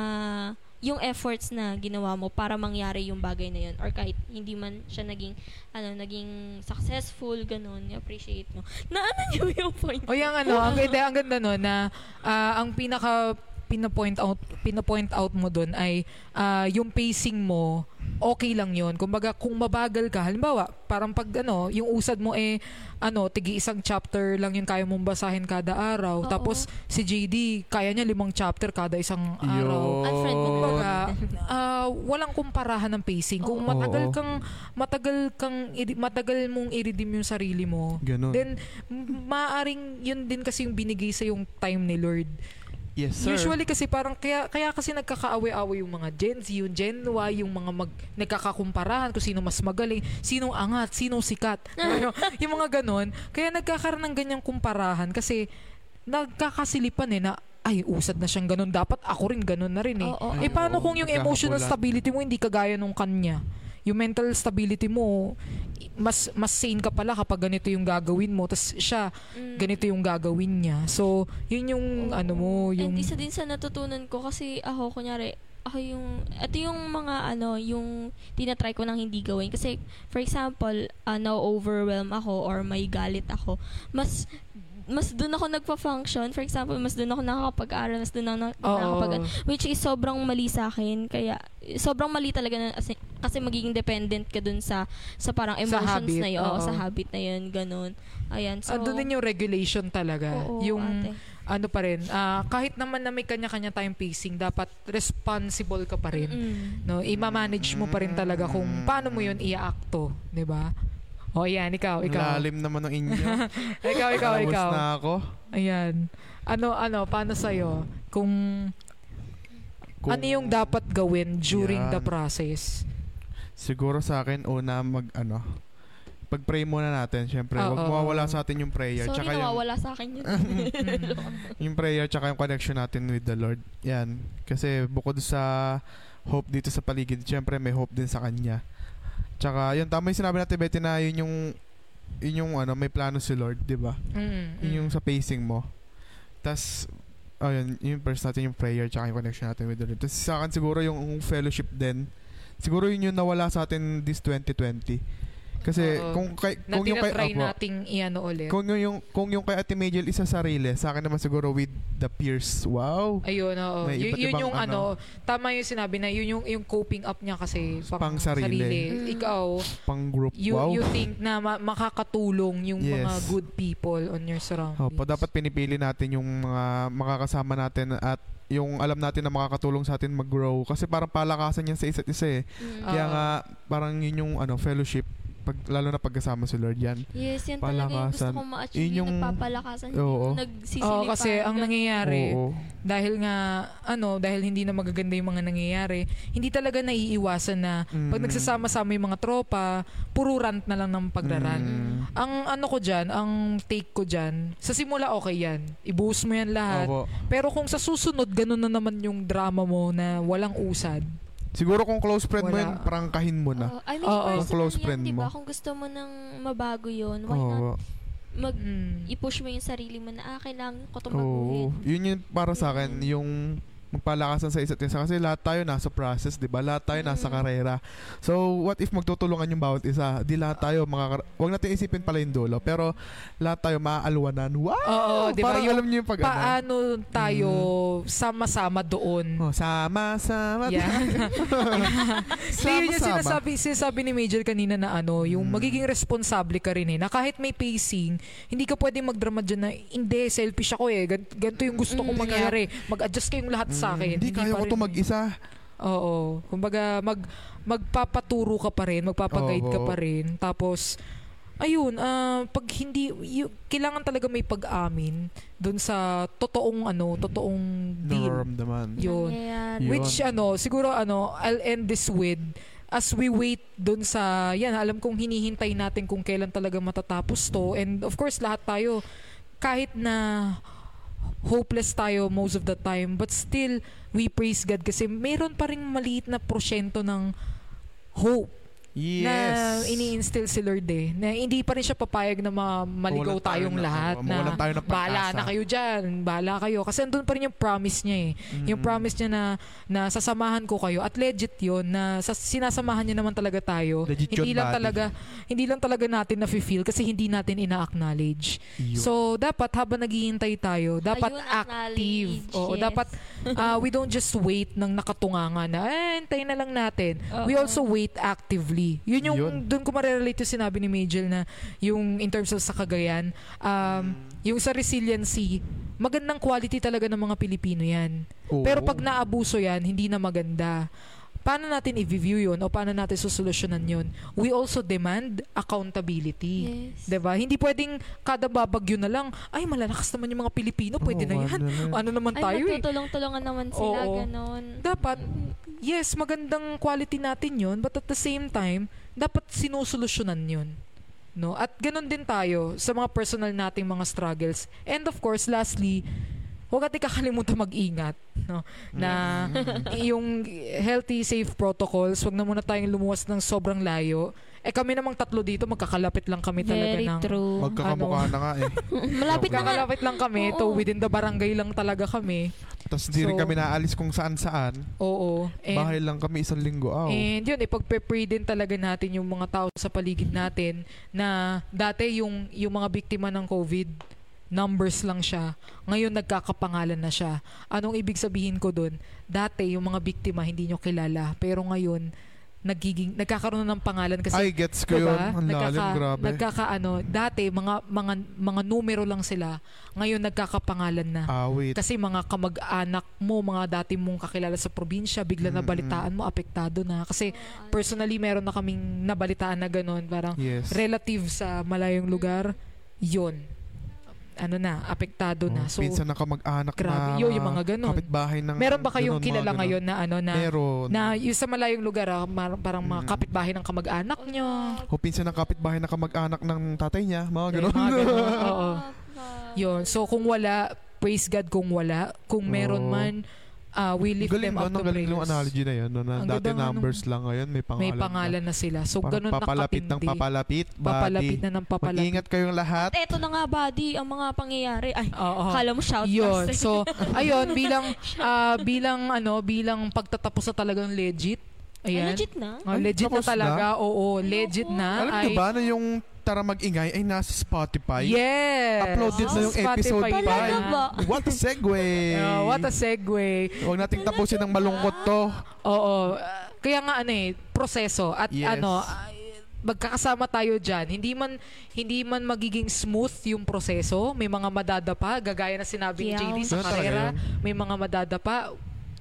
yung efforts na ginawa mo para mangyari yung bagay na yun or kahit hindi man siya naging ano naging successful ganun i-appreciate mo. (laughs) Na ano niyo yung point? O yung ano, ang ganda, ang ganda no na ah, ang pinaka pina-point out pina-point out mo doon ay ah, yung pacing mo okay lang yon kumbaga kung mabagal ka halimbawa parang pag ano yung usad mo eh ano tigi isang chapter lang yung kaya mong basahin kada araw Oo. tapos si JD kaya niya limang chapter kada isang araw Unfriend mo Kumbaga, ah, walang kumparahan ng pacing. Kung Oo. matagal kang matagal kang matagal mong i-redeem yung sarili mo, Ganun. then m- maaring yun din kasi yung binigay sa yung time ni Lord. Yes, sir. Usually kasi parang kaya kaya kasi nagkakaaway-away yung mga Gen Z, yung Gen Y, yung mga mag nagkakakumparahan kung sino mas magaling, sinong angat, sinong sikat. (laughs) Ano, yung mga ganon. Kaya nagkakaroon ng ganyang kumparahan kasi nagkakasilipan eh na ay, usad na siyang ganun. Dapat ako rin ganun na rin eh. Oo, Eh, oo. paano kung yung emotional stability mo hindi kagaya nung kanya? Yung mental stability mo, mas mas sane ka pala kapag ganito yung gagawin mo. Tapos siya, Mm. ganito yung gagawin niya. So, yun yung Oo. ano mo, yung... And isa din sa natutunan ko kasi ako, kunyari, ako yung, ito yung mga ano, yung tinatry ko nang hindi gawin. Kasi, for example, uh, na-overwhelm ako or may galit ako, mas mas doon ako nagpa-function. For example, mas doon ako nakakapag-aral, mas doon ako na- nakakapag Which is sobrang mali sa akin. Kaya, sobrang mali talaga na, kasi, kasi magiging dependent ka dun sa, sa parang Sa emotions habit, na yun. Oo, sa habit na yun, ganun. Ayan, so... Andun din yung regulation talaga. Oo, yung ate. ano pa rin, ah, kahit naman na may kanya-kanya tayong pacing, dapat responsible ka pa rin. Mm. No, i-manage mo pa rin talaga kung paano mo 'yun iaakto, ba? O yan, ikaw, ikaw. Lalim naman ng inyo. (laughs) ikaw, ikaw, Palabas ikaw. na ako. Ayan. Ano, ano, paano sa'yo? Kung, Kung- ano yung dapat gawin during the Yan. process? Siguro sa akin, una mag, ano, pag-pray muna natin. Siyempre, Oo. wag mawawala sa atin yung prayer. Sorry, tsaka yung, nawawala sa akin yun. (laughs) Yung prayer, tsaka yung connection natin with the Lord. Yan. Kasi bukod sa hope dito sa paligid, siyempre may hope din sa Kanya. Tsaka, yun, tama yung sinabi natin, Betty, na yun yung, yun yung, ano, may plano si Lord, di ba? Mm, Yun yung sa pacing mo. Tapos, ayun, yung first natin yung prayer tsaka yung connection natin with the Lord. Tapos sa akin siguro yung fellowship din. Siguro yun yung nawala sa atin this 2020. Kasi Oo. kung kay na kung yung kay tinatry Apo, nating iano ulit. kung yung, yung kung yung kay Ate Majel isa sarili, sa akin naman siguro with the peers. Wow. Ayun, oo. May Y- iba't yun ibang yung ano, tama yung sinabi na yun yung, yung coping up niya kasi Pang sarili. Mm. Ikaw, Pang group. you, wow. you think na ma- makakatulong yung Yes. mga good people on your surroundings. Opo, dapat pinipili natin yung mga makakasama natin at yung alam natin na makakatulong sa atin mag-grow. Kasi parang palakasan yan sa isa't isa eh. Mm. Ah. Kaya nga, parang yun yung ano, fellowship. Pag, lalo na pagkasama si Lord yan. Yes, yan talaga yung gusto Palakasan. kong ma-achieve. Yun Yung, yung- nagpapalakasan. Oo. Yung nagsisilipan. Oo, kasi ang nangyayari, Oo. dahil nga, ano, dahil hindi na magaganda yung mga nangyayari, hindi talaga naiiwasan na pag Mm. nagsasama-sama yung mga tropa, puro rant na lang ng pagraran. Mm. Ang ano ko dyan, ang take ko dyan, sa simula okay yan. Ibuhos mo yan lahat. Opo. Pero kung sa susunod, ganun na naman yung drama mo na walang usad. Siguro kung close friend mo Wala. yun, prangkahin mo na. Oo. I mean, Oo. personal Kung close yan, friend diba? mo. Kung gusto mo nang mabago yun, why not Oo. mag Mm. i-push mo yung sarili mo na, ah, kailangan ko itong Oo. baguhin. Yun yung para sa akin, Mm. yung magpalakasan sa isa't isa kasi lahat tayo nasa process, 'di ba? Lahat tayo nasa Mm. karera. So, what if magtutulungan yung bawat isa? Di lahat tayo mga wag natin isipin pala yung dulo, pero lahat tayo maaalwanan. Wow! Oo, di ba? Parang Yung alam niyo yung pag ano? Paano tayo sama-sama doon? Oh, sama sama. Yan. (laughs) So, yun yung Sama-sama. sinasabi, sinasabi ni Major kanina na ano, yung Mm. magiging responsable ka rin eh. Na kahit may pacing, hindi ka pwedeng magdrama dyan na, hindi, selfish ako eh. Gan- ganito yung gusto kong Mm, mangyari. Mag-adjust kayong lahat sa akin. Hmm, Hindi kaya ko to mag-isa. Oo. Kumbaga, mag, magpapaturo ka pa rin, magpapaguide ka pa rin. Tapos, ayun, ah, pag hindi, y- kailangan talaga may pag-amin doon sa totoong, ano, totoong deal. Nararamdaman. Yun. Yun. Which ano, siguro ano, I'll end this with as we wait dun sa, yan, alam kong hinihintay natin kung kailan talaga matatapos to. And of course, lahat tayo, kahit na hopeless tayo most of the time, but still, we praise God kasi meron pa ring maliit na prosyento ng hope Yes. na ini-instill si Lord eh. Na hindi pa rin siya papayag na ma- maligaw tayo tayong na- lahat oo, na mawalan tayo ng bahala na kayo dyan, bahala kayo. Kasi andun pa rin yung promise niya eh. Yung Mm. promise niya na, na sasamahan ko kayo at legit yun na sa, sinasamahan niya naman talaga tayo. Legit hindi lang buddy. talaga hindi lang talaga natin na feel kasi hindi natin ina-acknowledge. Yun. So dapat habang naghihintay tayo, dapat Ayun, active. Oo, yes. dapat uh, (laughs) we don't just wait ng nakatunganga na eh, hintayin na lang natin. We Oo. also wait actively. Yun yung Yun. doon ko marerelate yung sinabi ni Majel na yung in terms of sa Cagayan, um, yung sa resiliency, magandang quality talaga ng mga Pilipino yan. Oo. Pero pag naabuso yan, hindi na maganda. Paano natin i-view yun o paano natin susolusyonan yun? We also demand accountability. Yes. 'Di ba? Hindi pwedeng kada babagyo na lang, ay malalakas naman yung mga Pilipino, pwede Oo, na yan. ano na. (laughs) Ano naman Ay, tayo eh. magtutulong-tulungan naman sila, Oo. ganon. Dapat, yes, magandang quality natin yun, but at the same time, dapat sinusolusyonan yun. No? At ganun din tayo sa mga personal nating mga struggles. And of course, lastly, huwag natin kakalimutan mag-ingat. No? Na yung healthy, safe protocols, wag na muna tayong lumuwas ng sobrang layo. Eh kami namang tatlo dito, magkakalapit lang kami talaga Very ng... true. Magkakamukha na nga eh. (laughs) Malapit na nga. Magkakalapit lang kami. Oo. To within the barangay lang talaga kami. Tapos di rin So, kami naalis kung saan-saan. Oo. And Bahay lang kami isang linggo. Oh. And yun, ipagpe-pray din talaga natin yung mga tao sa paligid natin na dati yung, yung mga biktima ng COVID, numbers lang siya. Ngayon nagkakapangalan na siya. Anong ibig sabihin ko dun? Dati yung mga biktima hindi nyo kilala. Pero ngayon, nagiging, nagkakaroon na ng pangalan kasi Ay, gets ko Diba? yun. Ang lalim, grabe. nagkakaano, dati mga mga mga numero lang sila. Ngayon nagkakapangalan na. Ah, wait. Kasi mga kamag-anak mo, mga dati mong kakilala sa probinsya, bigla na Mm-mm. balitaan mo, apektado na. Kasi personally, meron na kaming nabalitaan na ganun. Parang Yes. relative sa malayong lugar, yon ano na, apektado na. Oh, So, pinsan na kamag-anak grabe. na Yo, yung mga ganun. kapitbahay ng meron ba kayong ganun, mga kilala ngayon na ano na Meron. na yung sa malayong lugar ah, mar- parang mga Mm. kapitbahay ng kamag-anak nyo. O pinsan ng kapitbahay na kamag-anak ng tatay niya. Mga Eh, ganun. mga ganun. (laughs) Oo. Yun. So, kung wala, praise God kung wala. Kung meron Oo. man, ah, we lift galing them up Ang to galing yung prayers. analogy na yun. No? Na Ang dati numbers lang ngayon. May pangalan May pangalan na sila. So, ganun papalapit ng nakatindi. papalapit. Papalapit buddy. na ng papalapit. Mag-ingat kayong lahat. At eto na nga, buddy, ang mga pangyayari. Ay, Oo. akala mo shout Yun. So, (laughs) ayun, bilang, (laughs) ah, bilang, ano, bilang pagtatapos na talagang legit. Ay, Ayan. legit na? Oh, Ay, legit na tapos na? talaga. Oo, legit na. Alam ay, niyo ba na yung Tara Mag-ingay ay nasa Spotify? Yes. Uploaded na yung episode Spotify na. ba? (laughs) What a segue! Oh, what a segue. Huwag nating tapusin ng malungkot to. Oo. kaya nga ano eh, proseso. At Yes. ano, magkakasama tayo dyan. Hindi man hindi man magiging smooth yung proseso. May mga madadapa, gagaya na sinabi ni. JD sa karera. May mga madadapa.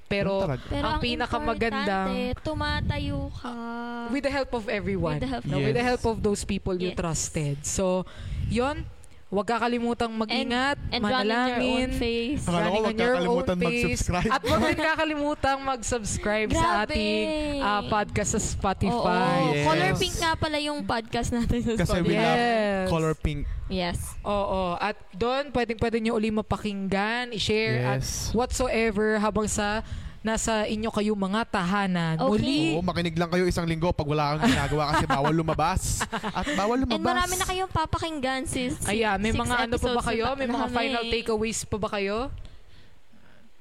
Pero. Pero ang importante, tumatayo ka. with the help of everyone. With the help no? Yes. With the help of those people you Yes. trusted. So, yon Huwag kakalimutang mag-ingat, And own manalangin, running wag on your own mag-subscribe. At huwag din (laughs) kakalimutang mag-subscribe sa ating ah, podcast sa Spotify. Oo. Yes. Color Pink nga pala yung podcast natin sa Kasi Spotify. we love Yes. color pink. Yes. Oo. At doon, pwedeng pwede nyo uli mapakinggan, i-share, at Yes. whatsoever habang sa nasa inyo kayong mga tahanan. Okay. Muli, Oo, makinig lang kayo isang linggo pag wala kang ginagawa kasi (laughs) bawal lumabas. At bawal lumabas. And marami na kayong papakinggan sis. ayan, may Six mga ano pa ba kayo? May mga final takeaways pa ba kayo?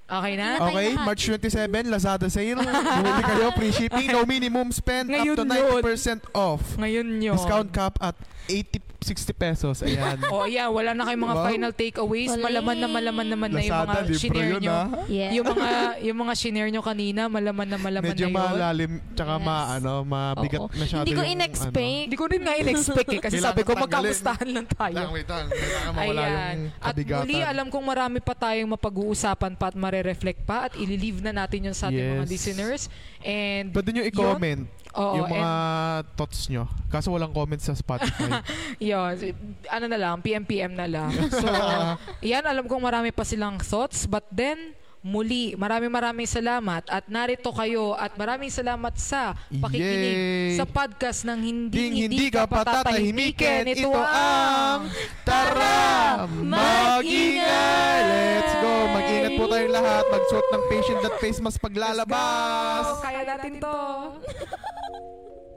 Okay na? Okay. March 27, Lazada sale. Bumili kayo, free shipping, no minimum spend, Ngayon up to yun. 90% off. Ngayon yun. Discount cap at 80, 60 pesos. Ayan. (laughs) Oh, yeah, wala na kayong mga Wow. final takeaways. Malaman na malaman naman na yung Lazada, mga shinare yun nyo. ah. Yeah. Yung mga yung mga shinare nyo kanina, malaman na malaman Medyo na yun. malalim, tsaka Yes. ma, ano, mabigat Oo. masyado Hindi ko yung, in-expect. Hindi ko rin nga in-expect eh. Kasi sabi ko, magkamustahan lang tayo. Lang, wait lang. Mawala Ayan. yung At muli, alam kong marami pa tayong mapag-uusapan pa at marere-reflect pa at ililive na natin yun sa ating mga Yes. listeners. And Pwede nyo i-comment Oo, yung mga thoughts nyo. Kaso walang comment sa Spotify. (laughs) yun, ano na lang, PM-PM na lang. (laughs) So, yan, alam kong marami pa silang thoughts. But then, muli, maraming maraming salamat at narito kayo at maraming salamat sa pakikinig Yay! sa podcast ng Hindi Ding Hindi, Ka Patatahimikin. Ito, ang Tara! Mag-ingay! Let's go! Mag-ingat po tayong lahat. Magsuot ng patient that face mas paglalabas. Kaya natin to.